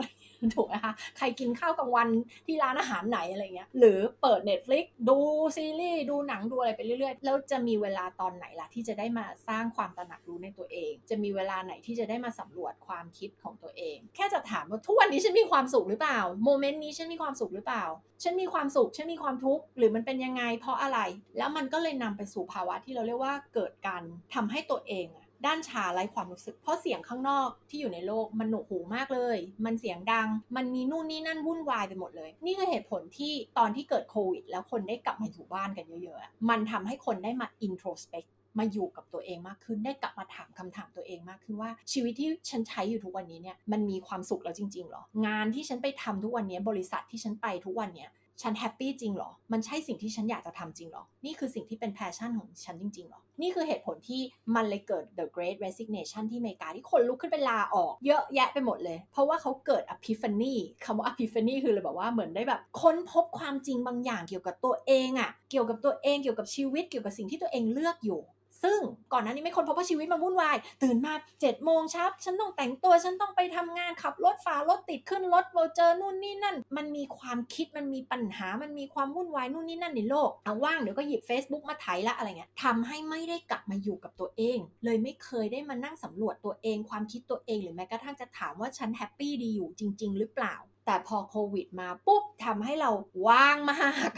ถูกไหมคะใครกินข้าวกลางวันที่ร้านอาหารไหนอะไรเงี้ยหรือเปิด Netflix ดูซีรีส์ดูหนังดูอะไรไปเรื่อยๆแล้วจะมีเวลาตอนไหนล่ะที่จะได้มาสร้างความตระหนักรู้ในตัวเอง จะมีเวลาไหนที่จะได้มาสำรวจความคิดของตัวเอง แค่จะถามว่าทุกวันนี้ฉันมีความสุขหรือเปล่าโมเมนต์นี้ฉันมีความสุขหรือเปล่า ฉันมีความสุขฉันมีความทุกข์หรือมันเป็นยังไงเพราะอะไร แล้วมันก็เลยนำไปสู่ภาวะที่เราเรียกว่าเกิดการทำให้ตัวเอง ด้านชาไร้ความรู้สึก เพราะเสียงข้างนอกที่อยู่ในโลกมันหนวกหูมากเลย มันเสียงดัง มันมีนู่นนี่นั่นวุ่นวายไปหมดเลย นี่คือเหตุผลที่ตอนที่เกิดโควิด แล้วคนได้กลับมาอยู่บ้านกันเยอะๆ มันทำให้คนได้มา introspect มาอยู่กับตัวเองมากขึ้น ได้กลับมาถามคำถามตัวเองมากขึ้นว่า ชีวิตที่ฉันใช้อยู่ทุกวันนี้เนี่ยมันมีความสุขแล้วจริงๆหรอ งานที่ฉันไปทำทุกวันนี้บริษัทที่ฉันไปทุกวันเนี้ย ฉัน happy จริงหรอ มันใช่สิ่งที่ฉันอยากจะทำจริงหรอ นี่คือสิ่งที่เป็น passion ของฉันจริงๆหรอ นี่คือเหตุผลที่มันเลยเกิด the great resignation ที่อเมริกาที่คนลุกขึ้นไปลาออก เยอะแยะไปหมดเลย เพราะว่าเขาเกิด epiphany คำว่า epiphany คือเลยแบบว่าเหมือนได้แบบค้นพบความจริงบางอย่างเกี่ยวกับตัวเองอะเกี่ยวกับตัวเอง เกี่ยวกับชีวิต เกี่ยวกับสิ่งที่ตัวเองเลือกอยู่ ซึ่งก่อนหน้านี้ไม่ค้นพบว่าชีวิตมันวุ่นวาย ตื่นมา7จ็ดโมงเช้าฉันต้องแต่งตัวฉันต้องไปทำงานขับรถฝ่ารถติดขึ้นรถเราเจอนู่นนี่นั่น มันมีความคิดมันมีปัญหามันมีความวุ่นวายนู่นนี่นั่นในโลกเอ้าว่างเดี๋ยวก็หยิบ Facebook มาไถละอะไรเงี้ยทำให้ไม่ได้กลับมาอยู่กับตัวเอง เลยไม่เคยได้มานั่งสำรวจตัวเอง ความคิดตัวเองหรือแม้กระทั่งจะถามว่าฉันแฮปปี้ดีอยู่จริง ๆ หรือเปล่า แต่พอโควิดมาปุ๊บทำให้เราว่างมาก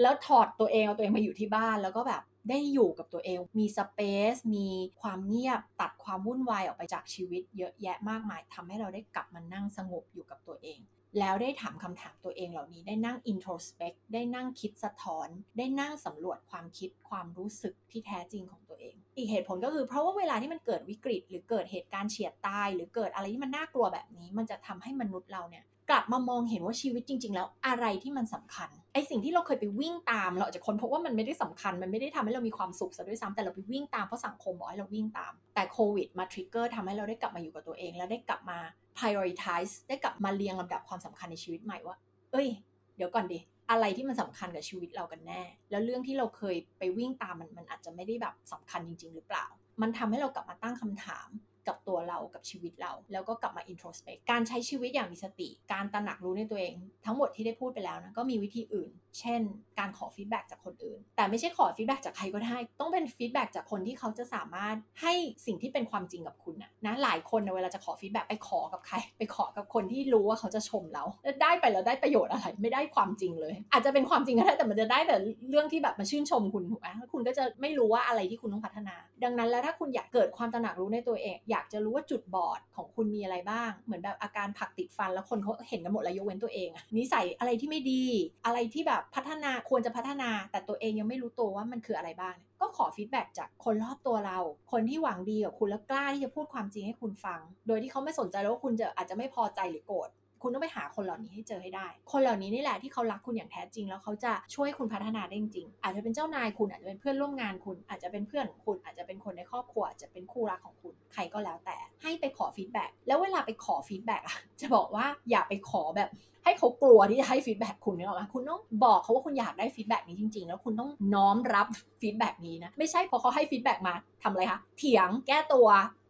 แล้วถอดตัวเองเอาตัวเองมาอยู่ที่บ้านแล้วก็แบบ ได้อยู่กับตัวเอง มีสเปซมีความเงียบตัดความวุ่นวายออกไปจากชีวิต เยอะแยะมากมายทำให้เราได้กลับมานั่งสงบอยู่กับตัวเอง แล้วได้ถามคำถามตัวเองเหล่านี้ได้นั่ง introspect ได้นั่งคิดสะท้อน ได้นั่งสำรวจความคิดความรู้สึกที่แท้จริงของตัวเอง อีกเหตุผลก็คือเพราะว่าเวลาที่มันเกิดวิกฤต หรือเกิดเหตุการณ์เฉียดตาย หรือเกิดอะไรที่มันน่ากลัวแบบนี้ มันจะทำให้มนุษย์เราเนี่ย กลับมามองเห็นว่าชีวิตจริง ๆ แล้วอะไรที่มันสำคัญไอสิ่งที่เราเคยไปวิ่งตามเราอาจจะค้นพบว่ามันไม่ได้สำคัญมันไม่ได้ทำให้เรามีความสุขซะด้วยซ้ำแต่เราไปวิ่งตามเพราะสังคมบอกให้เราวิ่งตาม แต่โควิดมาทริกเกอร์ทำให้เราได้กลับมาอยู่กับตัวเอง แล้วได้กลับมา prioritize ได้กลับมาเรียงลำดับความสำคัญในชีวิตใหม่ว่า เอ้ย เดี๋ยวก่อนดิอะไรที่มันสำคัญกับชีวิตเรากันแน่ แล้วเรื่องที่เราเคยไปวิ่งตามมันมันอาจจะไม่ได้แบบสำคัญจริง ๆ หรือเปล่า มันทำให้เรากลับมาตั้งคำถาม กับตัวเรากับชีวิตเรา แล้วก็กลับมา introspect การใช้ชีวิตอย่างมีสติ การตระหนักรู้ในตัวเอง ทั้งหมดที่ได้พูดไปแล้วนะก็มีวิธีอื่น เช่น การขอ feedback จากคนอื่น แต่ไม่ใช่ขอ feedback จากใครก็ได้ ต้องเป็น feedback จากคนที่เขาจะสามารถให้สิ่งที่เป็นความจริงกับคุณนะนะหลายคนเวลาจะขอ feedback ไปขอกับใคร ไปขอกับคนที่รู้ว่าเขาจะชมเราได้ไปแล้วได้ประโยชน์อะไร ไม่ได้ความจริงเลย อาจจะเป็นความจริงก็ได้แต่มันจะได้แต่เรื่องที่แบบมาชื่นชมคุณถูกไหมคุณก็จะไม่รู้ว่าอะไรที่คุณต้องพัฒนา ดังนั้นแล้วถ้าคุณอยากเกิดความตระหนักรู้ในตัวเอง อยากจะรู้ว่าจุดบอดของคุณมีอะไรบ้าง เหมือนแบบอาการผักติดฟันแล้วคนเขาเห็นกันหมดแล้วยกเว้นตัวเองนิสัยอะไรที่ไม่ดี อะไรที่แบบพัฒนาควรจะพัฒนา แต่ตัวเองยังไม่รู้ตัวว่ามันคืออะไรบ้าง ก็ขอฟีดแบ็จากคนรอบตัวเรา คนที่หวังดีกับคุณแล้วกล้าที่จะพูดความจริงให้คุณฟัง โดยที่เขาไม่สนใจแล้วว่าคุณจะอาจจะไม่พอใจหรือโกรธคุณต้องไปหาคนเหล่านี้ให้เจอให้ได้ คนเหล่านี้นี่แหละที่เขารักคุณอย่างแท้จริง แล้วเขาจะช่วยคุณพัฒนาได้จริง อาจจะเป็นเจ้านายคุณอาจจะเป็นเพื่อนร่วมงานคุณ อาจจะเป็นเพื่อนของคุณ อาจจะเป็นคนในครอบครัวอาจจะเป็นคู่รักของคุณ ใครก็แล้วแต่ ให้ไปขอ feedback แล้วเวลาไปขอ feedback อะจะบอกว่าอย่าไปขอแบบ ให้เขากลัวที่จะให้ feedback คุณนึกออกไหมคุณต้องบอกเขาว่าคุณอยากได้ feedback นี้จริงๆ แล้วคุณต้องน้อมรับ feedback นี้นะ ไม่ใช่พอเขาให้ feedback มาทำอะไรคะ เถียง แก้ตัว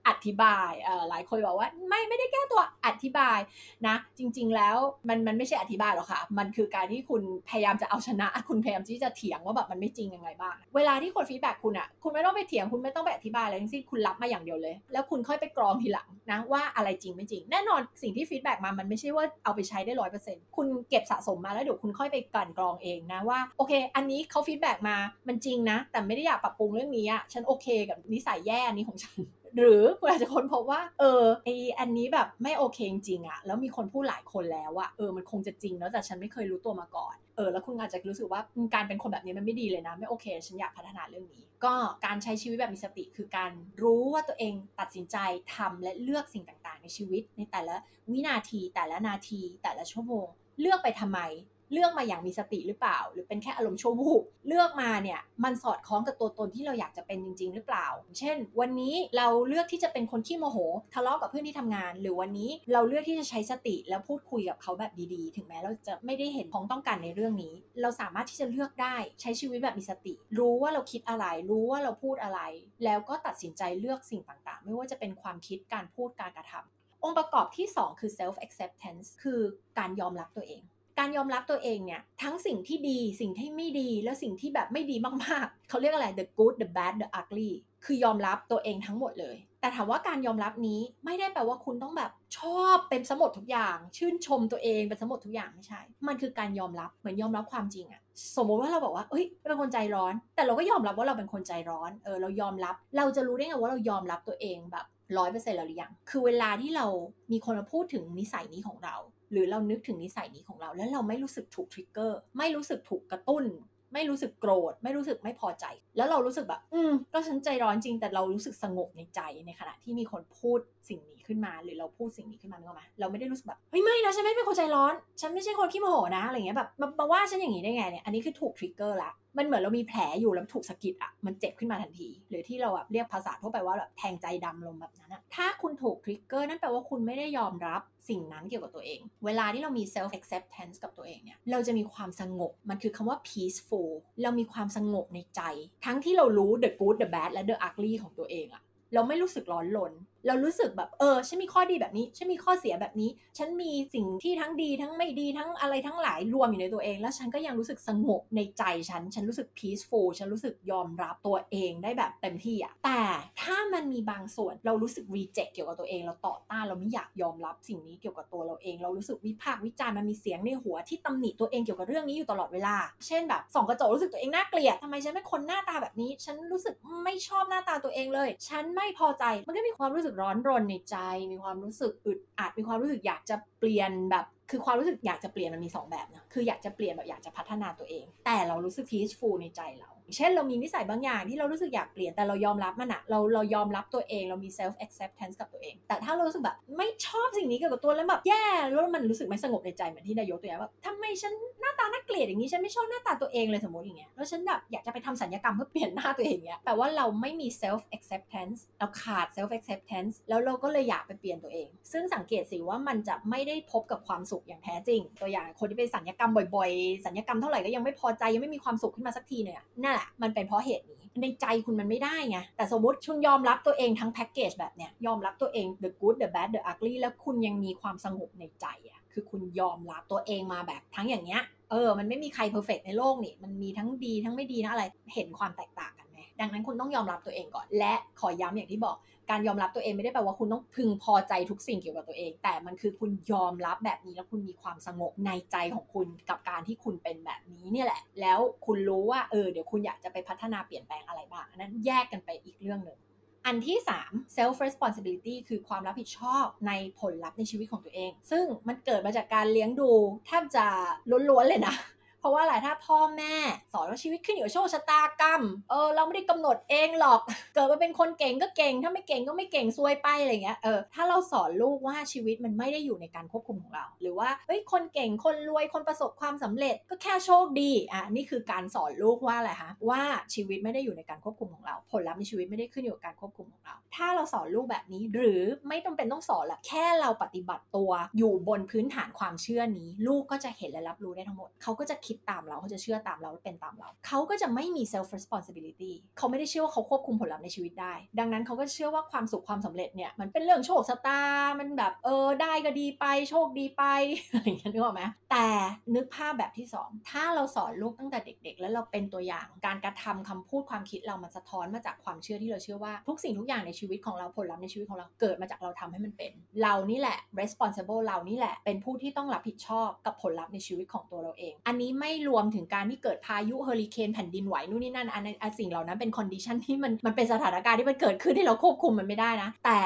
อธิบายหลายคนบอกว่าไม่ไม่ได้แก้ตัวอธิบายนะ จริง ๆ แล้วมันมันไม่ใช่อธิบายหรอกค่ะ มันคือการที่คุณพยายามจะเอาชนะ คุณพยายามที่จะเถียงว่าแบบมันไม่จริงยังไงบ้าง เวลาที่คน feedback คุณอะคุณไม่ต้องไปเถียงคุณไม่ต้องไปอธิบายอะไรทั้งสิ้นคุณรับมาอย่างเดียวเลย แล้วคุณค่อยไปกรองทีหลังนะว่าอะไรจริงไม่จริง แน่นอนสิ่งที่ feedback มามันไม่ใช่ว่าเอาไปใช้ได้ร้อยเปอร์เซ็นต์คุณเก็บสะสมมาแล้วเดี๋ยวคุณค่อยไปกลั่นกรองเองนะว่าโอเค อันนี้เขา feedback มามันจริงนะ แต่ไม่ได้อยากปรับปรุงเรื่องนี้อะฉันโอเคกับนิสัยแย่นี้ของฉันหรือคุณอาจจะค้นพบว่า เออไออันนี้แบบไม่โอเคจริงๆอะแล้วมีคนพูดหลายคนแล้วอะเออมันคงจะจริงแล้วแต่ฉันไม่เคยรู้ตัวมาก่อนเออแล้วคุณอาจจะรู้สึกว่าการเป็นคนแบบนี้มันไม่ดีเลยนะ ไม่โอเค ฉันอยากพัฒนาเรื่องนี้ ก็การใช้ชีวิตแบบมีสติ คือการรู้ว่าตัวเองตัดสินใจทำและเลือกสิ่งต่างๆ ในชีวิต ในแต่ละวินาที แต่ละนาที แต่ละชั่วโมง เลือกไปทำไม เลือกมาอย่างมีสติหรือเปล่า หรือเป็นแค่อารมณ์ชั่ววูบเลือกมาเนี่ยมันสอดคล้องกับตัวตนที่เราอยากจะเป็นจริง ๆ หรือเปล่า เช่น วันนี้เราเลือกที่จะเป็นคนขี้โมโห ทะเลาะกับเพื่อนที่ทำงาน หรือวันนี้เราเลือกที่จะใช้สติแล้วพูดคุยกับเขาแบบดีๆ ถึงแม้เราจะไม่ได้เห็นพ้องต้องการในเรื่องนี้ เราสามารถที่จะเลือกได้ใช้ชีวิตแบบมีสติ รู้ว่าเราคิดอะไร รู้ว่าเราพูดอะไร แล้วก็ตัดสินใจเลือกสิ่งต่างๆ ไม่ว่าจะเป็นความคิดการพูดการกระทำองค์ประกอบที่ 2 คือ self acceptance คือการยอมรับตัวเอง การยอมรับตัวเองเนี่ยทั้งสิ่งที่ดีสิ่งที่ไม่ดีและสิ่งที่แบบไม่ดีมากๆ เขาเรียกอะไร the good the bad the ugly คือยอมรับตัวเองทั้งหมดเลย แต่ถามว่าการยอมรับนี้ไม่ได้แปลว่าคุณต้องแบบชอบเต็มสมดทุกอย่าง ชื่นชมตัวเองเป็นสมดทุกอย่างไม่ใช่ มันคือการยอมรับเหมือนยอมรับความจริงอะสมมติว่าเราบอกว่าเอ้ยเป็นคนใจร้อน แต่เราก็ยอมรับว่าเราเป็นคนใจร้อนเออเรายอมรับ เราจะรู้ได้ไงว่าเรายอมรับตัวเองแบบร้อยเปอร์เซ็นต์แล้วหรือยัง คือเวลาที่เรามีคนมาพูดถึงนิสัยนี้ของเรา หรือเรานึกถึงนิสัยนี้ของเรา แล้วเราไม่รู้สึกถูก trigger ไม่รู้สึกถูกกระตุ้น ไม่รู้สึกโกรธ ไม่รู้สึกไม่พอใจ แล้วเรารู้สึกแบบ อืม ก็ฉันใจร้อนจริง แต่เรารู้สึกสงบในใจในขณะที่มีคนพูดสิ่งนี้ขึ้นมา หรือเราพูดสิ่งนี้ขึ้นมานึกออกไหมเราไม่ได้รู้สึกแบบ เฮ้ย ไม่นะ ฉันไม่เป็นคนใจร้อน ฉันไม่ใช่คนขี้โมโหนะ อะไรเงี้ย แบบมามาว่าฉันอย่างนี้ได้ไงเนี่ย อันนี้คือถูก trigger ละ มันเหมือนเรามีแผลอยู่แล้วถูกสะกิดอะ มันเจ็บขึ้นมาทันที หรือที่เราแบบเรียกภาษาทั่วไปว่าแบบแทงใจดำลงแบบนั้นอะถ้าคุณถูก trigger นั่นแปลว่าคุณไม่ได้ยอมรับสิ่งนั้นเกี่ยวกับตัวเอง เวลาที่เรามี self acceptance กับตัวเองเนี่ย เราจะมีความสงบ มันคือคำว่า peaceful เรามีความสงบในใจทั้งที่เรารู้ the good the bad และ the ugly ของตัวเองอะเราไม่รู้สึกร้อนรน เรารู้สึกแบบเออฉันมีข้อดีแบบนี้ฉันมีข้อเสียแบบนี้ ฉันมีสิ่งที่ทั้งดีทั้งไม่ดีทั้งอะไรทั้งหลายรวมอยู่ในตัวเอง แล้วฉันก็ยังรู้สึกสงบในใจฉัน ฉันรู้สึก peaceful ฉันรู้สึกยอมรับตัวเองได้แบบเต็มที่อะแต่ถ้ามันมีบางส่วนเรารู้สึก reject เกี่ยวกับตัวเองเราต่อต้านเราไม่อยากยอมรับสิ่งนี้เกี่ยวกับตัวเราเอง เรารู้สึกวิพากษ์วิจารณ์มันมีเสียงในหัวที่ตำหนิตัวเองเกี่ยวกับเรื่องนี้อยู่ตลอดเวลา เช่นแบบส่องกระจกรู้สึกตัวเองน่าเกลียดทำไมฉันเป็นคนหน้าตาแบบนี้ ฉันรู้สึกไม่ชอบหน้าตาตัวเองเลย ฉันไม่พอใจมันก็มีความรู้สึกร้อนรนในใจ มีความรู้สึกอึดอัดมีความรู้สึกอยากจะเปลี่ยนแบบ คือความรู้สึกอยากจะเปลี่ยนมันมี 2 แบบนะคืออยากจะเปลี่ยนแบบอยากจะพัฒนาตัวเอง แต่เรารู้สึก peaceful ในใจเรา เช่นเรามีนิสัยบางอย่างที่เรารู้สึกอยากเปลี่ยนแต่เรายอมรับมันอะเราเรายอมรับตัวเองเรามี self acceptance กับตัวเอง แต่ถ้าเรารู้สึกแบบไม่ชอบสิ่งนี้เกี่ยวกับตัวแล้วแบบแย่แล้วมันรู้สึกไม่สงบในใจเหมือนที่นายกตัวอย่างแบบทำไมฉันหน้าตาน่าเกลียดอย่างนี้ฉันไม่ชอบหน้าตาตัวเองเลยสมมติอย่างเงี้ยแล้วฉันแบบอยากจะไปทำสัญญกรรมเพื่อเปลี่ยนหน้าตัวเองเงี้ยแปลว่าเราไม่มี self acceptance เราขาด self acceptance แล้วเราก็เลยอยากไปเปลี่ยนตัวเอง ซึ่งสังเกตสิว่ามันจะไม่ได้พบกับความสุขอย่างแท้จริง ตัวอย่างคนที่ไปสัญญกรรมบ่อยๆ สัญญกรรมเท่าไหร่ก็ยังไม่พอใจยังไม่มีความสุขขึ้นมาสักทีเนี่ยนั่นแหละมันเป็นเพราะเหตุนี้ในใจคุณมันไม่ได้ไงแต่สมมติคุณยอมรับตัวเองทั้งแพ็กเกจแบบเนี้ยยอมรับตัวเอง the good the bad the ugly แล้วคุณยังมีความสงบในใจอะคือคุณยอมรับตัวเองมาแบบทั้งอย่างเงี้ยเออ มันไม่มีใครเพอร์เฟกในโลกนี่ มันมีทั้งดีทั้งไม่ดีนะอะไร เห็นความแตกต่างกันไหม ดังนั้นคุณต้องยอมรับตัวเองก่อน และขอย้ำอย่างที่บอก การยอมรับตัวเองไม่ได้แปลว่าคุณต้องพึงพอใจทุกสิ่งเกี่ยวกับตัวเอง แต่มันคือคุณยอมรับแบบนี้แล้วคุณมีความสงบในใจของคุณกับการที่คุณเป็นแบบนี้เนี่ยแหละ แล้วคุณรู้ว่าเออเดี๋ยวคุณอยากจะไปพัฒนาเปลี่ยนแปลงอะไรบ้างอันนั้นแยกกันไปอีกเรื่องหนึ่งอันที่ 3 self responsibility คือความรับผิดชอบในผลลัพธ์ในชีวิตของตัวเอง ซึ่งมันเกิดมาจากการเลี้ยงดูแทบจะล้วนๆเลยนะ ราะว่าอะไรถ้าพ่อแม่สอนว่าชีวิตขึ้นอยู่กับโชคชะตากรรม เออเราไม่ได้กำหนดเองหรอก เกิดมาเป็นคนเก่งก็เก่ง ถ้าไม่เก่งก็ไม่เก่งซวยไปอะไรเงี้ย เออถ้าเราสอนลูกว่าชีวิตมันไม่ได้อยู่ในการควบคุมของเรา หรือว่าเฮ้ยคนเก่งคนรวยคนประสบความสำเร็จก็แค่โชคดีอะนี่คือการสอนลูกว่าอะไรคะว่าชีวิตไม่ได้อยู่ในการควบคุมของเรา ผลลัพธ์ในชีวิตไม่ได้ขึ้นอยู่กับการควบคุมของเรา ถ้าเราสอนลูกแบบนี้หรือไม่ต้องเป็นต้องสอนละแค่เราปฏิบัติตัวอยู่บนพื้นฐานความเชื่อนี้ ลูกก็จะเห็นและรับรู้ได้ทั้งหมดเขาก็จะคิดตามเราเขาจะเชื่อตามเราและเป็นตามเรา เขาก็จะไม่มี self responsibility เขาไม่ได้เชื่อว่าเขาควบคุมผลลัพธ์ในชีวิตได้ ดังนั้นเขาก็เชื่อว่าความสุขความสำเร็จเนี่ยมันเป็นเรื่องโชคชะตา มันแบบเออได้ก็ดีไปโชคดีไปอะไรอย่างเงี้ยนึกออกไหมแต่นึกภาพแบบที่ 2 ถ้าเราสอนลูกตั้งแต่เด็ก ๆ แล้วเราเป็นตัวอย่างการกระทำคำพูดความคิดเรามันสะท้อนมาจากความเชื่อที่เราเชื่อว่าทุกสิ่งทุกอย่างในชีวิตของเราผลลัพธ์ในชีวิตของเราเกิดมาจากเราทำให้มันเป็น เรานี่แหละ responsible เรานี่แหละเป็นผู้ที่ต้องรับผิดชอบกับผลลัพธ์ในชีวิตของตัวเราเอง อันนี้ไม่รวมถึงการที่เกิดพายุเฮอริเคนแผ่นดินไหวนู่นนี่นั่นอันนั้นอันสิ่งเหล่านั้นเป็น condition ที่มันมันเป็นสถานการณ์ที่มันเกิดขึ้นที่เราควบคุมมันไม่ได้นะ แต่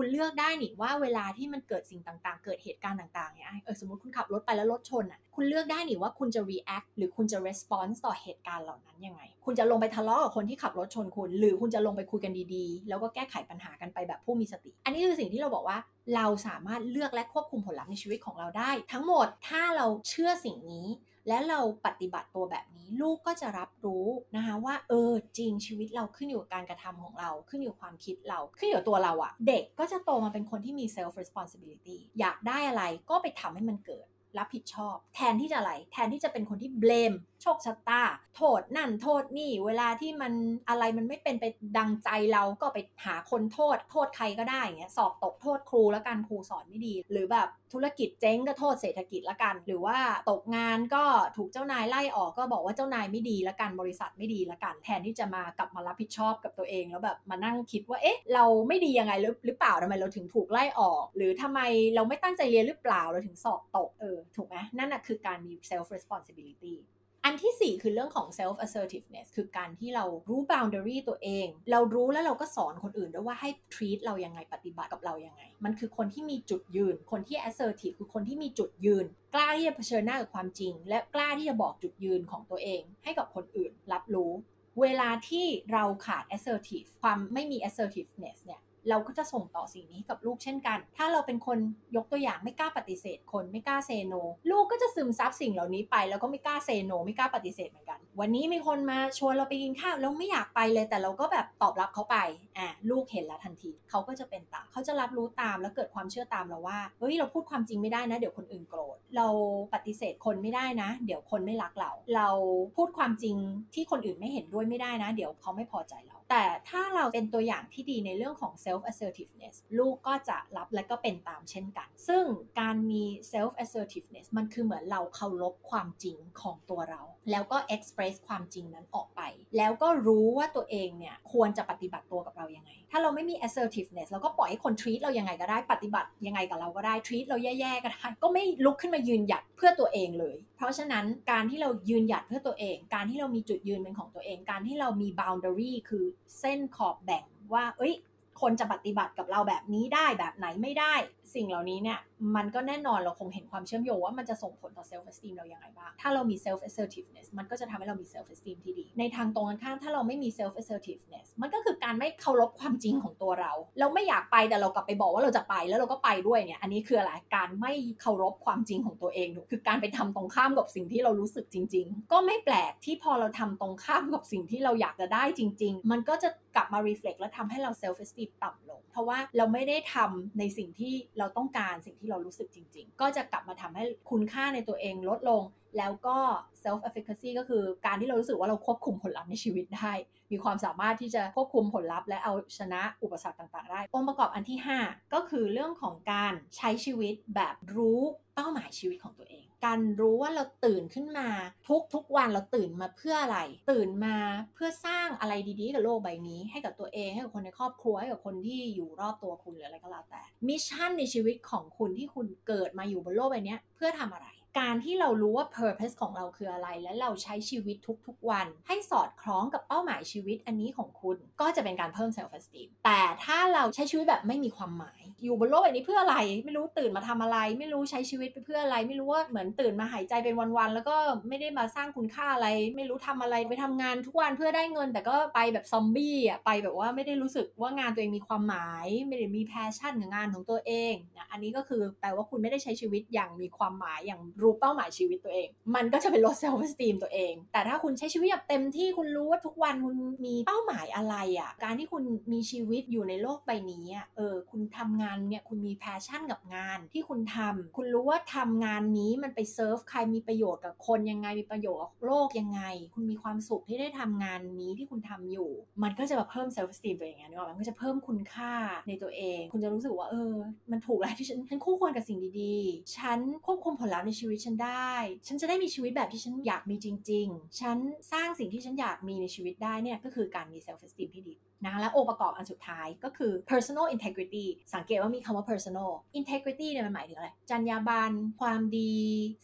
คุณเลือกได้นี่ว่าเวลาที่มันเกิดสิ่งต่างๆ เกิดเหตุการณ์ต่างๆเนี่ยเออสมมติคุณขับรถไปแล้วรถชนอะคุณเลือกได้นี่ว่าคุณจะ react หรือคุณจะ response ต่อเหตุการณ์เหล่านั้นยังไง คุณจะลงไปทะเลาะกับคนที่ขับรถชนคุณ หรือคุณจะลงไปคุยกันดีๆ แล้วก็แก้ไขปัญหากันไปแบบผู้มีสติ อันนี้คือสิ่งที่เราบอกว่าเราสามารถเลือกและควบคุมผลลัพธ์ในชีวิตของเราได้ ทั้งหมดถ้าเราเชื่อสิ่งนี้ และเราปฏิบัติตัวแบบนี้ลูกก็จะรับรู้นะคะว่าเออจริงชีวิตเราขึ้นอยู่กับการกระทำของเราขึ้นอยู่ความคิดเราขึ้นอยู่ตัวเราอะเด็กก็จะโตมาเป็นคนที่มี self responsibility อยากได้อะไรก็ไปทำให้มันเกิดรับผิดชอบ แทนที่จะอะไรแทนที่จะเป็นคนที่เบลมโชคชะตา โทษนั่นโทษนี่ เวลาที่มันอะไรมันไม่เป็นไปดังใจเราก็ไปหาคนโทษ โทษใครก็ได้เงี้ยสอบตกโทษครูแล้วกันครูสอนไม่ดี หรือแบบธุรกิจเจ๊งก็โทษเศรษฐกิจละกัน หรือว่าตกงานก็ถูกเจ้านายไล่ออกก็บอกว่าเจ้านายไม่ดีละกันบริษัทไม่ดีละกัน แทนที่จะมากลับมารับผิดชอบกับตัวเอง แล้วแบบมานั่งคิดว่าเอ๊ะ เราไม่ดียังไงหรือหรือเปล่าทำไมเราถึงถูกไล่ออก หรือทำไมเราไม่ตั้งใจเรียนหรือเปล่าเราถึงสอบตกเออถูกไหมนั่นน่ะคือการมี self responsibility อันที่ 4 คือเรื่องของ self assertiveness คือการที่เรารู้ boundary ตัวเอง เรารู้แล้วเราก็สอนคนอื่นด้วยว่าให้ treat เรายังไงปฏิบัติกับเรายังไง มันคือคนที่มีจุดยืน คนที่ assertive คือคนที่มีจุดยืน กล้าที่จะเผชิญหน้ากับความจริง และกล้าที่จะบอกจุดยืนของตัวเอง ให้กับคนอื่นรับรู้ เวลาที่เราขาด assertive ความไม่มี assertiveness เนี่ย เราก็จะส่งต่อสิ่งนี้กับลูกเช่นกัน ถ้าเราเป็นคนยกตัวอย่างไม่กล้าปฏิเสธ คนไม่กล้าเซโน ลูกก็จะซึมซับสิ่งเหล่านี้ไป แล้วก็ไม่กล้าเซโน ไม่กล้าปฏิเสธเหมือนกัน วันนี้มีคนมาชวนเราไปกินข้าวแล้วไม่อยากไปเลย แต่เราก็แบบตอบรับเขาไปอะลูกเห็นแล้วทันทีเขาก็จะเป็นตามเขาจะรับรู้ตามแล้วเกิดความเชื่อตามเราว่าเฮ้ยเราพูดความจริงไม่ได้นะ เดี๋ยวคนอื่นโกรธเราปฏิเสธคนไม่ได้นะ เดี๋ยวคนไม่รักเรา เราพูดความจริงที่คนอื่นไม่เห็นด้วยไม่ได้นะ เดี๋ยวเขาไม่พอใจเรา แต่ถ้าเราเป็นตัวอย่างที่ดีในเรื่องของ self assertiveness ลูกก็จะรับและก็เป็นตามเช่นกัน ซึ่งการมี self assertiveness มันคือเหมือนเราเคารพความจริงของตัวเรา แล้วก็ express ความจริงนั้นออกไป แล้วก็รู้ว่าตัวเองเนี่ยควรจะปฏิบัติตัวกับเรายังไง ถ้าเราไม่มี assertiveness เราก็ปล่อยให้คน treat เรายังไงก็ได้ปฏิบัติยังไงกับเราก็ได้ treat เราแย่ๆก็ได้ก็ไม่ลุกขึ้นมายืนหยัดเพื่อตัวเองเลย เพราะฉะนั้นการที่เรายืนหยัดเพื่อตัวเอง การที่เรามีจุดยืนเป็นของตัวเอง การที่เรามี boundary คือเส้นขอบแบ่งว่า เอ้ย คนจะปฏิบัติกับเราแบบนี้ได้แบบไหนไม่ได้ สิ่งเหล่านี้เนี่ยมันก็แน่นอนเราคงเห็นความเชื่อมโยงว่ามันจะส่งผลต่อ self esteem เราอย่างไรบ้าง ถ้าเรามี self assertiveness มันก็จะทำให้เรามี self esteem ที่ดี ในทางตรงกันข้ามถ้าเราไม่มี self assertiveness มันก็คือการไม่เคารพความจริงของตัวเรา เราไม่อยากไปแต่เรากลับไปบอกว่าเราจะไปแล้วเราก็ไปด้วยเนี่ย อันนี้คืออะไร การไม่เคารพความจริงของตัวเองคือการไปทำตรงข้ามกับสิ่งที่เรารู้สึกจริง ๆ ก็ไม่แปลกที่พอเราทำตรงข้ามกับสิ่งที่เราอยากจะได้จริง ๆ มันก็จะกลับมา reflect และทำให้เรา self esteem ต่ำลง เพราะว่าเราไม่ได้ทำในสิ่งที่เราต้องการสิ่งที่เรารู้สึกจริง ๆ ก็จะกลับมาทำให้คุณค่าในตัวเองลดลงแล้วก็ self efficacy ก็คือการที่เรารู้สึกว่าเราควบคุมผลลัพธ์ในชีวิตได้ มีความสามารถที่จะควบคุมผลลัพธ์และเอาชนะอุปสรรคต่าง ๆ ได้ องค์ประกอบอันที่ 5 ก็คือเรื่องของการใช้ชีวิตแบบรู้เป้าหมายชีวิตของตัวเอง การรู้ว่าเราตื่นขึ้นมาทุกทุกวันเราตื่นมาเพื่ออะไร ตื่นมาเพื่อสร้างอะไรดีๆ กับโลกใบนี้ ให้กับตัวเองให้กับคนในครอบครัวให้กับคนที่อยู่รอบตัวคุณหรืออะไรก็แล้วแต่มิชชั่นในชีวิตของคุณที่คุณเกิดมาอยู่บนโลกใบนี้ เพื่อทำอะไร การที่เรารู้ว่า purpose ของเราคืออะไร และเราใช้ชีวิตทุกๆวัน ให้สอดคล้องกับเป้าหมายชีวิตอันนี้ของคุณ ก็จะเป็นการเพิ่ม self esteem แต่ถ้าเราใช้ชีวิตแบบไม่มีความหมาย อยู่บนโลกใบนี้เพื่ออะไร ไม่รู้ตื่นมาทำอะไร ไม่รู้ใช้ชีวิตไปเพื่ออะไร ไม่รู้ว่าเหมือนตื่นมาหายใจเป็นวันๆแล้วก็ไม่ได้มาสร้างคุณค่าอะไร ไม่รู้ทำอะไรไปทำงานทุกวันเพื่อได้เงิน แต่ก็ไปแบบซอมบี้อะไปแบบว่าไม่ได้รู้สึกว่างานตัวเองมีความหมาย ไม่ได้มี passion กับงานของตัวเองนะอันนี้ก็คือแปลว่าคุณไม่ได้ใช้ชีวิตอย่างมีความหมายอย่างรู้เป้าหมายชีวิตตัวเอง มันก็จะเป็นลด self-esteem ตัวเอง แต่ถ้าคุณใช้ชีวิตแบบเต็มที่คุณรู้ว่าทุกวันคุณมีเป้าหมายอะไรอะ่ะ การที่คุณมีชีวิตอยู่ในโลกใบนี้อะเออคุณทำงานเนี่ยคุณมี passion กับงานที่คุณทำคุณรู้ว่าทำงานนี้มันไปเซิร์ฟใครมีประโยชน์กับคนยังไงมีประโยชน์กับโลกยังไง คุณมีความสุขที่ได้ทำงานนี้ที่คุณทำอยู่ มันก็จะมาเพิ่มเซลฟ์สตีมตัวเองไงนึกออกมมันก็จะเพิ่มคุณค่าในตัวเอง คุณจะรู้สึกว่าเออ มันถูกแล้วที่ฉันฉันคู่ควรกับสิ่งดีๆ ฉันควบคุมผลลัพธ์ในชีวิตฉันได้ ฉันจะได้มีชีวิตแบบที่ฉันอยากมีจริง ๆ ฉันสร้างสิ่งที่ฉันอยากมีในชีวิตได้เนี่ยก็คือการมี self esteem ที่ดีนะและองค์ประกอบอันสุดท้ายก็คือ personal integrity สังเกตว่ามีคำว่า personal integrity เนี่ยมันหมายถึงอะไร จรรยาบรรณความดี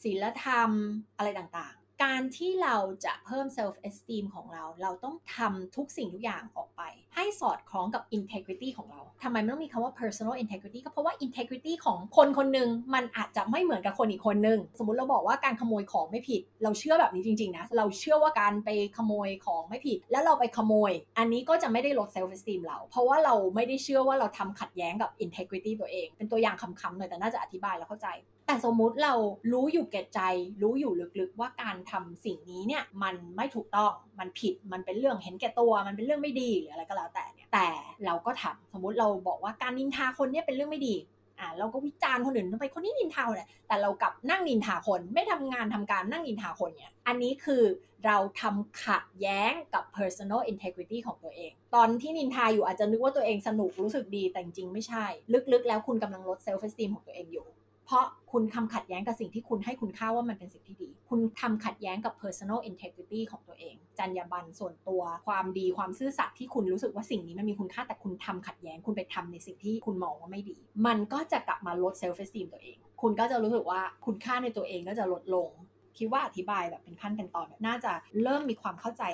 ศีลธรรม อะไรต่างๆ การที่เราจะเพิ่ม self esteem ของเรา เราต้องทำทุกสิ่งทุกอย่างออกไป ให้สอดคล้องกับ integrity ของเราทำไมไม่ต้องมีคำว่า personal integrity ก็เพราะว่า integrity ของคนคนหนึ่งมันอาจจะไม่เหมือนกับคนอีกคนหนึ่งสมมติเราบอกว่าการขโมยของไม่ผิด เราเชื่อแบบนี้จริงๆนะเราเชื่อว่าการไปขโมยของไม่ผิด แล้วเราไปขโมย อันนี้ก็จะไม่ได้ลด self esteem เรา เพราะว่าเราไม่ได้เชื่อว่าเราทำขัดแย้งกับ integrity ตัวเอง เป็นตัวอย่างคำๆหน่อยแต่น่าจะอธิบายแล้วเข้าใจแต่สมมุติเรารู้อยู่แก่ใจ รู้อยู่ลึกๆว่าการทำสิ่งนี้เนี่ยมันไม่ถูกต้องมันผิดมันเป็นเรื่องเห็นแก่ตัว มันเป็นเรื่องไม่ดีหรืออะไรก็แล้วแต่เนี่ยแต่เราก็ทำสมมุติเราบอกว่าการนินทาคนเนี่ยเป็นเรื่องไม่ดีอ่าเราก็วิจารณ์คนอื่นทำไมคนนี้นินทาเนี่ยแต่เรากลับนั่งนินทาคนไม่ทำงานทำการนั่งนินทาคนเนี่ยอันนี้คือเราทำขัดแย้งกับ personal integrity ของตัวเอง ตอนที่นินทาอยู่อาจจะนึกว่าตัวเองสนุกรู้สึกดีแต่จริงไม่ใช่ ลึกๆ แล้วคุณกำลังลด self esteem ของตัวเองอยู่ เพราะคุณทำขัดแย้งกับสิ่งที่คุณให้คุณค่าว่ามันเป็นสิ่งที่ดี คุณทำขัดแย้งกับ personal integrity ของตัวเอง จรรยาบรรณส่วนตัว ความดี ความซื่อสัตย์ที่คุณรู้สึกว่าสิ่งนี้มันมีคุณค่าแต่คุณทำขัดแย้ง คุณไปทำในสิ่งที่คุณมองว่าไม่ดี มันก็จะกลับมาลด self esteem ตัวเอง คุณก็จะรู้สึกว่าคุณค่าในตัวเองก็จะลดลง คิดว่าอธิบายแบบเป็นขั้นเป็นตอนแบบน่าจะเริ่มมีความเข้าใจ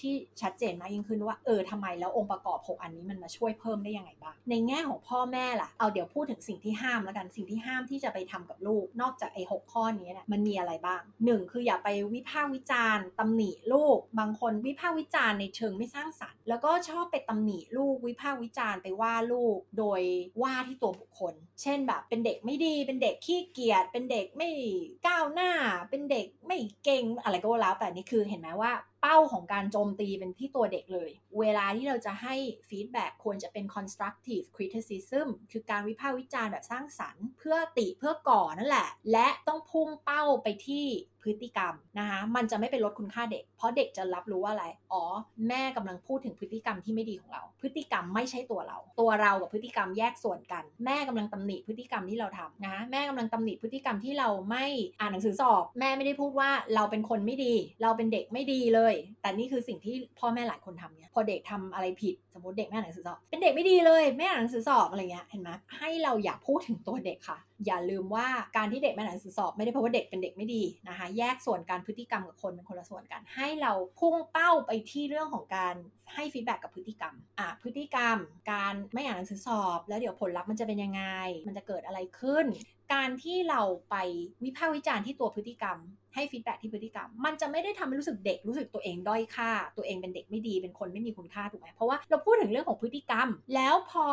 ที่ชัดเจนมากยิ่งขึ้นว่าเออทำไมแล้วองค์ประกอบ 6 อันนี้มันมาช่วยเพิ่มได้ยังไงบ้างในแง่ของพ่อแม่ล่ะเอาเดี๋ยวพูดถึงสิ่งที่ห้ามแล้วกันสิ่งที่ห้ามที่จะไปทำกับลูก นอกจากไอ้หข้อนี้เนี่ยมันมีอะไรบ้างหนึ่งคืออย่าไปวิพากษ์วิจารณ์ตำหนิลูก บางคนวิพากษ์วิจารณ์ในเชิงไม่สร้างสรรค์ แล้วก็ชอบไปตำหนิลูกวิพากษ์วิจารณ์ไปว่าลูกโดยว่าที่ตัวบุคคล เช่นแบบเป็นเด็กไม่ดีเป็นเด็กขี้เกียจเป็นเด็กไม่ก้าวหน้า เป็นเด็กไม่เก่งอะไรก็แล้วแต่นี่คือเห็นไหมว่าเป้าของการโจมตีเป็นที่ตัวเด็กเลย เวลาที่เราจะให้ฟีดแบ็ควรจะเป็น constructive criticism คือการวิพากษ์วิจารณ์แบบสร้างสรรค์ เพื่อติเพื่อก่อนั่นแหละ และต้องพุ่งเป้าไปที่พฤติกรรมนะคะ มันจะไม่ไปลดคุณค่าเด็ก เพราะเด็กจะรับรู้ว่าอะไร อ๋อ แม่กำลังพูดถึงพฤติกรรมที่ไม่ดีของเรา พฤติกรรมไม่ใช่ตัวเรา ตัวเรากับพฤติกรรมแยกส่วนกัน แม่กำลังตำหนิพฤติกรรมที่เราทำนะแม่กำลังตำหนิพฤติกรรมที่เราไม่อ่านหนังสือสอบ แม่ไม่ได้พูดว่าเราเป็นคนไม่ดี เราเป็นเด็กไม่ดีเลยแต่นี่คือสิ่งที่พ่อแม่หลายคนทำเนี่ยพอเด็กทำอะไรผิดสมมติเด็กไม่อ่านหนังสือสอบ เป็นเด็กไม่ดีเลยไม่อ่านหนังสือสอบอะไรเงี้ยเห็นไหมให้เราอย่าพูดถึงตัวเด็กค่ะ อย่าลืมว่าการที่เด็กไม่อ่านหนังสือสอบไม่ได้เพราะว่าเด็กเป็นเด็กไม่ดีนะคะ แยกส่วนการพฤติกรรมกับคนเป็นคนละส่วนกัน ให้เราพุ่งเป้าไปที่เรื่องของการให้ feedback กับพฤติกรรมอะพฤติกรรม การไม่อ่านหนังสือสอบ แล้วเดี๋ยวผลลัพธ์มันจะเป็นยังไง มันจะเกิดอะไรขึ้น การที่เราไปวิพากษ์วิจารณ์ที่ตัวพฤติกรรมให้ feedback ที่พฤติกรรม มันจะไม่ได้ทำให้รู้สึกเด็กรู้สึกตัวเองด้อยค่า ตัวเองเป็นเด็กไม่ดีเป็นคนไม่มีคุณค่าถูกไหมเพราะว่าเราพูดถึงเรื่องของพฤติกรรม แล้วพอ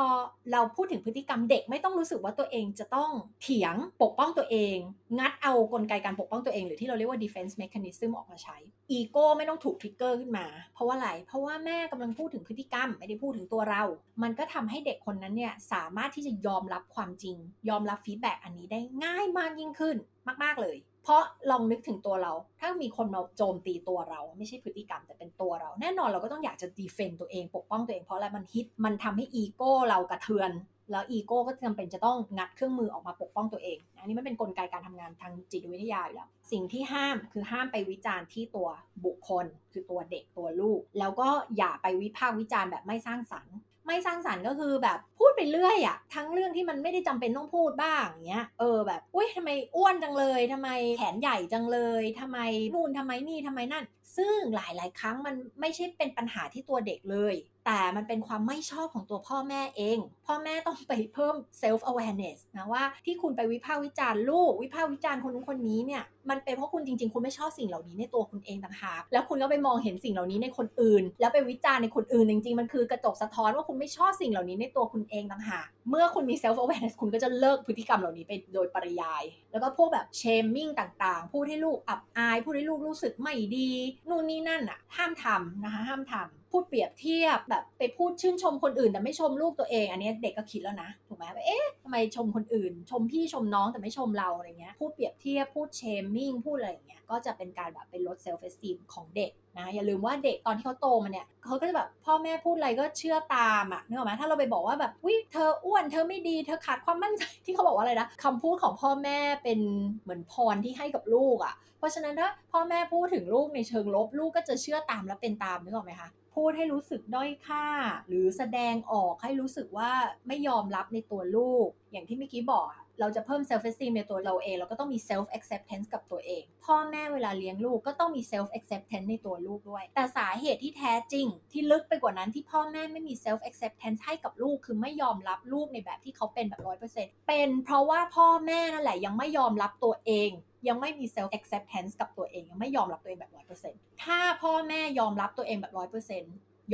เราพูดถึงพฤติกรรมเด็กไม่ต้องรู้สึกว่าตัวเองจะต้องเถียงปกป้องตัวเอง งัดเอากลไกการปกป้องตัวเอง หรือที่เราเรียกว่า defense mechanism ออกมาใช้อีโก้ไม่ต้องถูก trigger ขึ้นมา เพราะว่าอะไรเพราะว่าแม่กำลังพูดถึงพฤติกรรมไม่ได้พูดถึงตัวเรา มันก็ทำให้เด็กคนนั้นเนี่ยสามารถที่จะยอมรับความจริง ยอมรับ feedback อันนี้ได้ง่ายมากยิ่งขึ้นมาก ๆ เลย เพราะลองนึกถึงตัวเรา ถ้ามีคนมาโจมตีตัวเรา ไม่ใช่พฤติกรรมแต่เป็นตัวเรา แน่นอนเราก็ต้องอยากจะ defend ตัวเองปกป้องตัวเองเพราะอะไรมันฮิตมันทำให้อีโก้เรากระเทือน แล้วอีโก้ก็จำเป็นจะต้องงัดเครื่องมือออกมาปกป้องตัวเอง อันนี้มันเป็นนกลไกการทำงานทางจิตวิทยาอยู่แล้วสิ่งที่ห้ามคือห้ามไปวิจารณ์ที่ตัวบุคคล คือตัวเด็กตัวลูก แล้วก็อย่าไปวิพากษ์วิจารณ์แบบไม่สร้างสรรค์ ไม่สร้างสรรค์ก็คือแบบพูดไปเรื่อยอะทั้งเรื่องที่มันไม่ได้จำเป็นต้องพูดบ้างอย่างเงี้ยเออแบบอุ้ยทำไมอ้วนจังเลยทำไมแขนใหญ่จังเลยทำไมนู่นทำไมนี่ทำไมนั่น ซึ่งหลาย ๆ ครั้งมันไม่ใช่เป็นปัญหาที่ตัวเด็กเลย แต่มันเป็นความไม่ชอบของตัวพ่อแม่เอง พ่อแม่ต้องไปเพิ่ม self awareness นะว่าที่คุณไปวิพากษ์วิจารณ์ลูก วิพากษ์วิจารณ์คนนู้นคนนี้เนี่ยมันเป็นเพราะคุณจริงๆ คุณไม่ชอบสิ่งเหล่านี้ในตัวคุณเองต่างหากแล้วคุณก็ไปมองเห็นสิ่งเหล่านี้ในคนอื่น แล้วไปวิจารณ์ในคนอื่นจริงๆ มันคือกระจกสะท้อนว่าคุณไม่ชอบสิ่งเหล่านี้ในตัวคุณเองต่างหากเมื่อคุณมี self awareness คุณก็จะเลิกพฤติกรรมเหล่านี้ไปโดยปริยาย แล้วก็พวกแบบ shaming ต่างๆ พูดให้ลูกอับอาย พูดให้ลูกรู้สึกไม่ดี นู่นนี่นั่นอะห้ามทำนะคะห้ามทำ พูดเปรียบเทียบแบบไปพูดชื่นชมคนอื่น แต่ไม่ชมลูกตัวเอง อันนี้เด็กก็คิดแล้วนะถูกไหมว่าเอ๊ะทำไมชมคนอื่น ชมพี่ชมน้องแต่ไม่ชมเราอะไรเงี้ยพูดเปรียบเทียบพูด shaming พูดอะไรอย่างเงี้ยก็จะเป็นการแบบเป็นลด self-esteem ของเด็กนะอย่าลืมว่าเด็กตอนที่เขาโตมาเนี่ยเขาก็จะแบบพ่อแม่พูดอะไรก็เชื่อตามอะนึกออกไหมถ้าเราไปบอกว่าแบบวิเธออ้วนเธอไม่ดีเธอขาดความมั่นใจที่เขาบอกว่าอะไรนะคำพูดของพ่อแม่เป็นเหมือนพรที่ให้กับลูกอะ เพราะฉะนั้นถ้าพ่อแม่พูดถึงลูกในเชิงลบลูกก็จะเชื่อตามและเป็นตามนึกออกไหมคะ พูดให้รู้สึกด้อยค่า หรือแสดงออกให้รู้สึกว่าไม่ยอมรับในตัวลูก อย่างที่เมื่อกี้บอก เราจะเพิ่ม self esteem ในตัวเราเอง เราก็ต้องมี self acceptance กับตัวเอง พ่อแม่เวลาเลี้ยงลูกก็ต้องมี self acceptance ในตัวลูกด้วย แต่สาเหตุที่แท้จริง ที่ลึกไปกว่านั้นที่พ่อแม่ไม่มี self acceptance ให้กับลูกคือไม่ยอมรับลูกในแบบที่เขาเป็นแบบร้อยเปอร์เซ็นต์เป็นเพราะว่าพ่อแม่นั่นแหละยังไม่ยอมรับตัวเองยังไม่มี self acceptance กับตัวเอง ยังไม่ยอมรับตัวเองแบบร้อยเปอร์เซ็นต์ถ้าพ่อแม่ยอมรับตัวเองแบบร้อ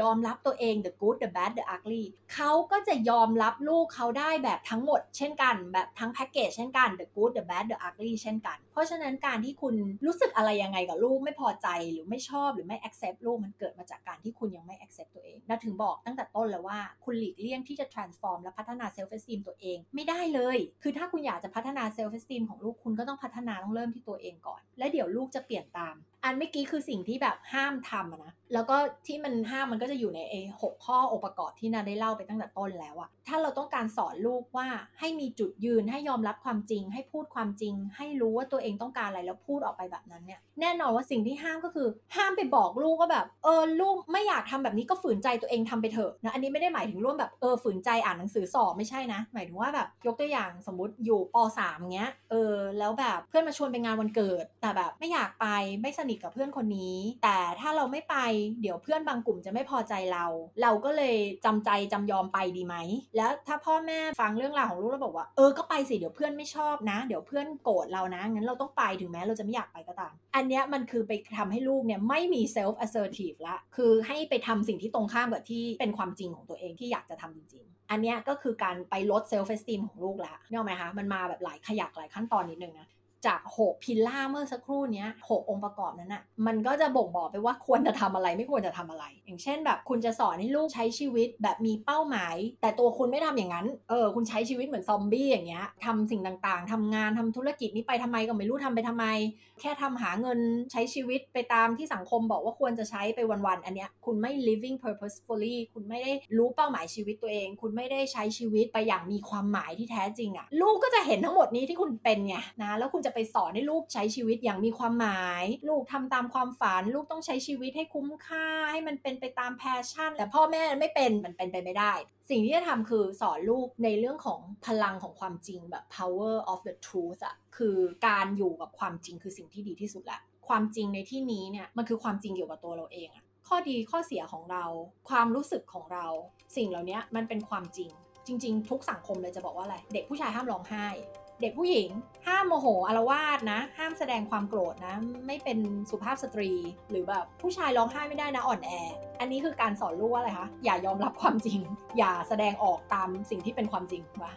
ยอมรับตัวเอง the good the bad the ugly เขาก็จะยอมรับลูกเขาได้แบบทั้งหมด เช่นกัน แบบทั้งแพ็กเกจเช่นกัน the good the bad the ugly เช่นกัน เพราะฉะนั้นการที่คุณรู้สึกอะไรยังไงกับลูกไม่พอใจหรือไม่ชอบหรือไม่ accept ลูกมันเกิดมาจากการที่คุณยังไม่ accept ตัวเองน่าถึงบอกตั้งแต่ต้นแล้วว่าคุณหลีกเลี่ยงที่จะ transform และพัฒนา self esteem ตัวเองไม่ได้เลย คือถ้าคุณอยากจะพัฒนา self esteem ของลูกคุณก็ต้องพัฒนาต้องเริ่มที่ตัวเองก่อน และเดี๋ยวลูกจะเปลี่ยนตาม อันเมื่อกี้คือสิ่งที่แบบห้ามทำนะ แล้วก็ที่มันห้ามมันก็จะอยู่ในไอ้หกข้อองค์ประกอบที่นาได้เล่าไปตั้งแต่ต้นแล้วอะถ้าเราต้องการสอนลูกว่าให้มีจุดยืนให้ยอมรับความจริง ให้พูดความจริง ให้รู้ว่าตัวเองต้องการอะไรแล้วพูดออกไปแบบนั้นเนี่ยแน่นอนว่าสิ่งที่ห้ามก็คือ ห้ามไปบอกลูกว่าแบบเออลูกไม่อยากทำแบบนี้ก็ฝืนใจตัวเองทำไปเถอะนะอันนี้ไม่ได้หมายถึงร่วมแบบเออฝืนใจอ่านหนังสือสอบไม่ใช่นะ หมายถึงว่าแบบยกตัวอย่างสมมติอยู่ป .3 เงี้ยเออแล้วแบบเพื่อนมาชวนไปงานวันเกิด แต่แบบไม่อยากไปไม่สนิทกับเพื่อนคนนี้ แต่ถ้าเราไม่ไปเดี๋ยวเพื่อนบางกลุ่มจะไม่พอใจเรา เราก็เลยจำใจจำยอมไปดีไหม แล้วถ้าพ่อแม่ฟังเรื่องราวของลูกแล้วบอกว่าเออก็ไปสิเดี๋ยวเพื่อนไม่ชอบนะ เดี๋ยวเพื่อนโกรธเรานะงั้นเราต้องไปถึงแม้เราจะไม่อยากไปก็ตาม อันเนี้ยมันคือไปทำให้ลูกเนี่ยไม่มี self assertive ละคือให้ไปทำสิ่งที่ตรงข้ามกับที่เป็นความจริงของตัวเองที่อยากจะทำจริงๆ อันเนี้ยก็คือการไปลด self esteem ของลูกละเนี่ยไหมคะมันมาแบบหลายขยักหลายขั้นตอนนิดนึงนะ จาก 6 พิลล่าเมื่อสักครู่นี้6องค์ประกอบนั้นอะ่ะมันก็จะบ่งบอกไปว่าควรจะทำอะไรไม่ควรจะทำอะไร อย่างเช่น แบบคุณจะสอนให้ลูกใช้ชีวิตแบบมีเป้าหมาย แต่ตัวคุณไม่ทำอย่างนั้น เออ คุณใช้ชีวิตเหมือนซอมบี้อย่างเงี้ยทำสิ่งต่างๆทำงานทำธุรกิจนี้ไปทำไมก็ไม่รู้ทำไปทำไม แค่ทำหาเงินใช้ชีวิตไปตามที่สังคมบอกว่าควรจะใช้ไปวันๆ อันเนี้ยคุณไม่ living purposefully คุณไม่ได้รู้เป้าหมายชีวิตตัวเอง คุณไม่ได้ใช้ชีวิตไปอย่างมีความหมายที่แท้จริงอะลูกก็จะเห็นทั้งหมดนี้ที่คุณเป็นไงนะแล้วคุณจะไปสอนให้ลูกใช้ชีวิตอย่างมีความหมาย ลูกทำตามความฝัน ลูกต้องใช้ชีวิตให้คุ้มค่า ให้มันเป็นไปตามแพชชั่น แต่พ่อแม่ไม่เป็นมันเป็นไปไม่ได้ สิ่งที่จะทำคือสอนลูกในเรื่องของพลังของความจริงแบบ power of the truth อะคือการอยู่กับความจริงคือสิ่งที่ดีที่สุดละความจริงในที่นี้เนี่ยมันคือความจริงเกี่ยวกับตัวเราเองอะข้อดีข้อเสียของเรา ความรู้สึกของเรา สิ่งเหล่านี้มันเป็นความจริง จริง ๆ ทุกสังคมเลยจะบอกว่าอะไร เด็กผู้ชายห้ามร้องไห้ เด็กผู้หญิง ห้ามโมโหอาละวาดนะ ห้ามแสดงความโกรธนะ ไม่เป็นสุภาพสตรี หรือแบบผู้ชายร้องไห้ไม่ได้นะอ่อนแอ อันนี้คือการสอนลูกว่าอะไรคะ อย่ายอมรับความจริง อย่าแสดงออกตามสิ่งที่เป็นความจริงวะ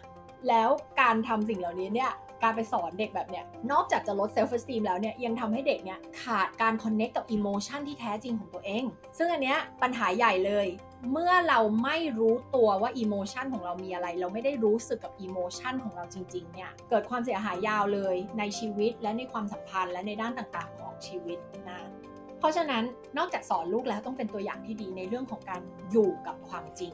แล้วการทำสิ่งเหล่านี้เนี่ยการไปสอนเด็กแบบเนี้ยนอกจากจะลด self-esteem แล้วเนี่ยยังทำให้เด็กเนี่ยขาดการ connect กับ emotion ที่แท้จริงของตัวเอง ซึ่งอันเนี้ยปัญหาใหญ่เลย เมื่อเราไม่รู้ตัวว่าอิโมชันของเรามีอะไร เราไม่ได้รู้สึกกับอิโมชันของเราจริงๆเนี่ยเกิดความเสียหายยาวเลยในชีวิตและในความสัมพันธ์และในด้านต่างๆของชีวิตนะเพราะฉะนั้นนอกจากสอนลูกแล้วต้องเป็นตัวอย่างที่ดีในเรื่องของการอยู่กับความจริง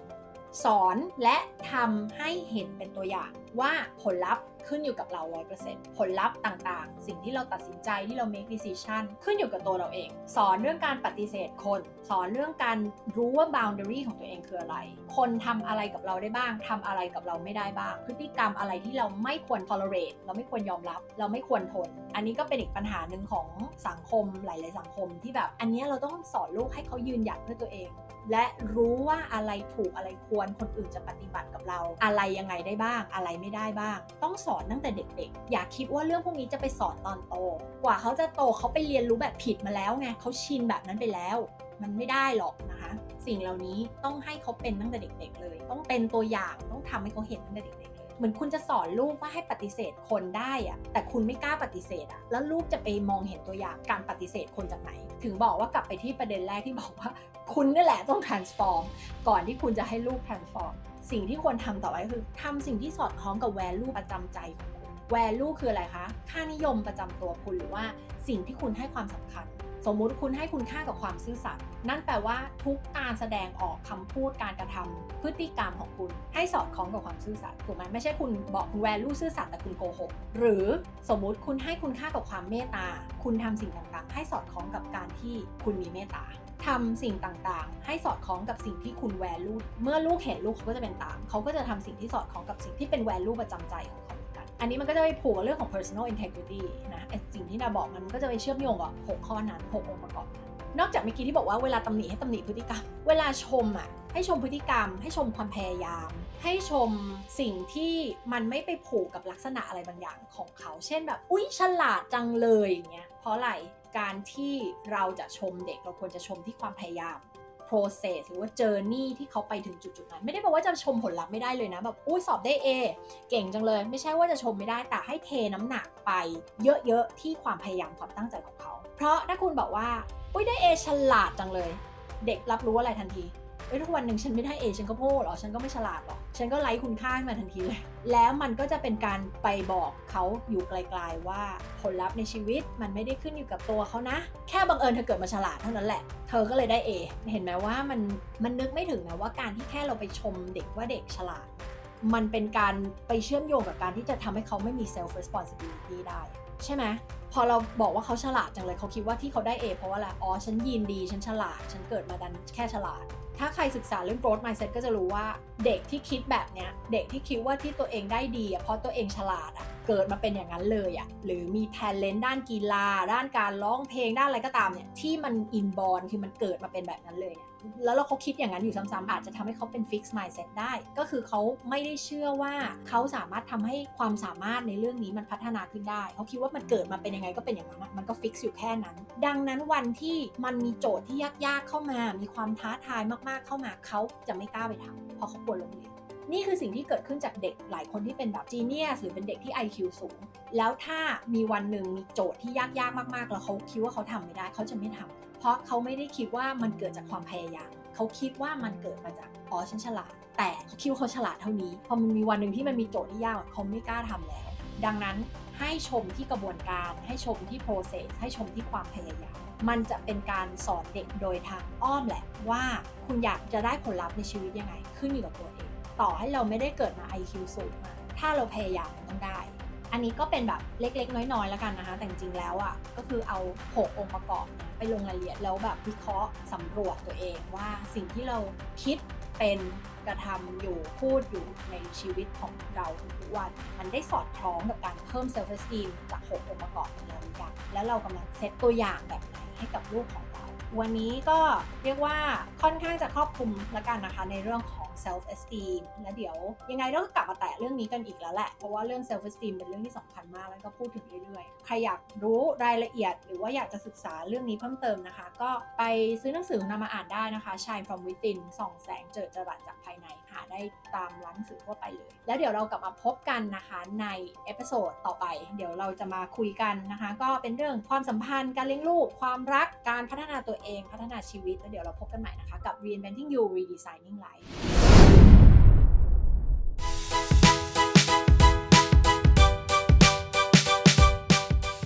สอนและทำให้เห็นเป็นตัวอย่างว่าผลลัพธ์ ขึ้นอยู่กับเรา 100%ผลลัพธ์ต่างๆ สิ่งที่เราตัดสินใจที่เรา make decision ขึ้นอยู่กับตัวเราเอง สอนเรื่องการปฏิเสธคน สอนเรื่องการรู้ว่า boundary ของตัวเองคืออะไร คนทำอะไรกับเราได้บ้างทำอะไรกับเราไม่ได้บ้าง พฤติกรรมอะไรที่เราไม่ควร tolerate เราไม่ควรยอมรับ เราไม่ควรทน อันนี้ก็เป็นอีกปัญหาหนึ่งของสังคมหลาย ๆ สังคมที่แบบ อันนี้เราต้องสอนลูกให้เขายืนหยัดเพื่อตัวเอง และรู้ว่าอะไรถูกอะไรควรคนอื่นจะปฏิบัติกับเรา อะไรยังไงได้บ้าง อะไรไม่ได้บ้าง ต้องสอนตั้งแต่เด็กๆ อย่าคิดว่าเรื่องพวกนี้จะไปสอนตอนโต กว่าเขาจะโตเขาไปเรียนรู้แบบผิดมาแล้วไงเขาชินแบบนั้นไปแล้ว มันไม่ได้หรอกนะคะ สิ่งเหล่านี้ต้องให้เขาเป็นตั้งแต่เด็ก ๆ เลย ต้องเป็นตัวอย่างต้องทำให้เขาเห็นตั้งแต่เด็กๆเลยเหมือนคุณจะสอนลูกว่าให้ปฏิเสธคนได้อะแต่คุณไม่กล้าปฏิเสธอะแล้วลูกจะไปมองเห็นตัวอย่างการปฏิเสธคนจากไหน ถึงบอกว่ากลับไปที่ประเด็นแรกที่บอกว่า คุณนี่แหละต้อง transform ก่อนที่คุณจะให้ลูก transform สิ่งที่ควรทำต่อไปคือทำสิ่งที่สอดคล้องกับ value ประจำใจของคุณ value คืออะไรคะ ค่านิยมประจำตัวคุณหรือว่าสิ่งที่คุณให้ความสำคัญ สมมุติคุณให้คุณค่ากับความซื่อสัตย์นั่นแปลว่าทุกการแสดงออกคำพูดการกระทำพฤติกรรมของคุณ ให้สอดคล้องกับความซื่อสัตย์ถูกไหมไม่ใช่คุณบอกคุณ value ซื่อสัตย์แต่คุณโกหกหรือสมมุติคุณให้คุณค่ากับความเมตตาคุณทำสิ่งต่างๆ ให้สอดคล้องกับการที่คุณมีเมตตา ทำสิ่งต่างๆ ให้สอดคล้องกับสิ่งที่คุณ value เมื่อลูกเห็นลูกเขาก็จะเป็นตาม เขาก็จะทำสิ่งที่สอดคล้องกับสิ่งที่เป็น value ประจำใจของเขาอันนี้มันก็จะไปผูกกับเรื่องของ personal integrity นะสิ่งที่ดาบอกมันก็จะไปเชื่อมโยงกับ6ข้อนั้น6องค์ประกอบนั้นนอกจากเมื่อกี้ที่บอกว่าเวลาตำหนิให้ตำหนิพฤติกรรม เวลาชมอะให้ชมพฤติกรรม ให้ชมความพยายาม ให้ชมสิ่งที่มันไม่ไปผูกกับลักษณะอะไรบางอย่างของเขา เช่นแบบ อุ๊ยฉลาดจังเลยอย่างเงี้ยเพราะอะไร การที่เราจะชมเด็กเราควรจะชมที่ความพยายาม process หรือว่า journey ที่เขาไปถึงจุดๆนั้น ไม่ได้บอกว่าจะชมผลลัพธ์ไม่ได้เลยนะ แบบอุ้ยสอบได้ A เก่งจังเลย ไม่ใช่ว่าจะชมไม่ได้แต่ให้เทน้ำหนักไป เยอะๆ ที่ความพยายามความตั้งใจของเขา เพราะถ้าคุณบอกว่า อุ้ยได้ A ฉลาดจังเลย เด็กรับรู้อะไรทันที เอ้ยทุกวันหนึ่งฉันไม่ได้เอฉันก็โง่หรอฉันก็ไม่ฉลาดหรอกฉันก็ไร้คุณค่าขึ้นมาทันทีเลย แล้วมันก็จะเป็นการไปบอกเขาอยู่ไกลๆว่าผลลัพธ์ในชีวิตมันไม่ได้ขึ้นอยู่กับตัวเขานะ แค่บังเอิญเธอเกิดมาฉลาดเท่านั้นแหละ เธอก็เลยได้ A เห็นไหมว่ามันมันนึกไม่ถึงนะว่าการที่แค่เราไปชมเด็กว่าเด็กฉลาด มันเป็นการไปเชื่อมโยงกับการที่จะทำให้เขาไม่มี self responsibility ได้ ใช่ไหมพอเราบอกว่าเขาฉลาดจังเลยเขาคิดว่าที่เขาได้ A เพราะว่าอะไรอ๋อฉันยีนดีฉันฉลาด ฉันเกิดมาดันแค่ฉลาด ถ้าใครศึกษาเรื่อง growth mindset ก็จะรู้ว่าเด็กที่คิดแบบเนี้ยเด็กที่คิดว่าที่ตัวเองได้ดีเพราะตัวเองฉลาดอะเกิดมาเป็นอย่างนั้นเลยอะหรือมี talent ด้านกีฬา ด้านการร้องเพลงด้านอะไรก็ตามเนี่ยที่มัน inborn คือมันเกิดมาเป็นแบบนั้นเลยเนี่ย แล้วเราเขาคิดอย่างนั้นอยู่ซ้ำๆอาจจะทำให้เขาเป็น fix mindset ได้ ก็คือเขาไม่ได้เชื่อว่าเขาสามารถทำให้ความสามารถในเรื่องนี้มันพัฒนาขึ้นได้ เขาคิดว่ามันเกิดมาเป็นยังไงก็เป็นอย่างนั้นมันก็ fix อยู่แค่นั้น ดังนั้นวันที่มันมีโจทย์ที่ยากๆเข้ามา มีความท้าทายมากๆเข้ามาเขาจะไม่กล้าไปทำเพราะเขากลัวล้มเหลวนี่คือสิ่งที่เกิดขึ้นจากเด็กหลายคนที่เป็นแบบ genius หรือเป็นเด็กที่ IQ สูง แล้วถ้ามีวันหนึ่งมีโจทย์ที่ยากๆมากๆ แล้วเขาคิดว่าเขาทำไม่ได้ เขาจะไม่ทำ เพราะเขาไม่ได้คิดว่ามันเกิดจากความพยายามเขาคิดว่ามันเกิดมาจากอ๋อฉันฉลาด แต่เขาคิดว่าเขาฉลาดเท่านี้พอมันมีวันหนึ่งที่มันมีโจทย์ที่ยากเขาไม่กล้าทำแล้ว ดังนั้นให้ชมที่กระบวนการ ให้ชมที่ process ให้ชมที่ความพยายามมันจะเป็นการสอนเด็กโดยทางอ้อมแหละว่าคุณอยากจะได้ผลลัพธ์ในชีวิตยังไง ขึ้นอยู่กับตัวเอง ต่อให้เราไม่ได้เกิดมา IQ สูงมาถ้าเราพยายามมันต้องได้ อันนี้ก็เป็นแบบเล็กๆ น้อยๆแล้วกันนะคะ แต่จริงๆแล้วอะ่ะก็คือเอา 6 องค์ประกอบนะไปลงรายละเอียดแล้วแบบวิเคราะห์สำรวจตัวเองว่าสิ่งที่เราคิดเป็นกระทำอยู่พูดอยู่ในชีวิตของเราทุกวัน มันได้สอดคล้องกับการเพิ่ม self esteem จาก 6 องค์ประกอบนี้หรือยังแล้วเรากำลังเซตตัวอย่างแบบไหนให้กับลูกของเรา วันนี้ก็เรียกว่าค่อนข้างจะครอบคลุมแล้วกันนะคะในเรื่องของ self esteem และเดี๋ยวยังไงเราก็กลับมาแตะเรื่องนี้กันอีกแล้วแหละ เพราะว่าเรื่อง self esteem เป็นเรื่องที่สำคัญมากแล้วก็พูดถึงเรื่อยๆ ใครอยากรู้รายละเอียด หรือว่าอยากจะศึกษาเรื่องนี้เพิ่มเติมนะคะ ก็ไปซื้อหนังสือนำมาอ่านได้นะคะ Shine from within ส่องแสงเจิดจรัสจากภายใน หาได้ตามร้านหนังสือทั่วไปเลย แล้วเดี๋ยวเรากลับมาพบกันนะคะใน episode ต่อไป เดี๋ยวเราจะมาคุยกันนะคะ ก็เป็นเรื่องความสัมพันธ์การเลี้ยงลูก ความรักการพัฒนาตัวเองพัฒนาชีวิตแล้วเดี๋ยวเราพบกันใหม่นะคะกับ Reinventing You Redesigning Life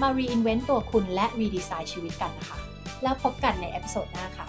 มา reinvent ตัวคุณและ redesign ชีวิตกันนะคะ แล้วพบกันใน episode หน้าค่ะ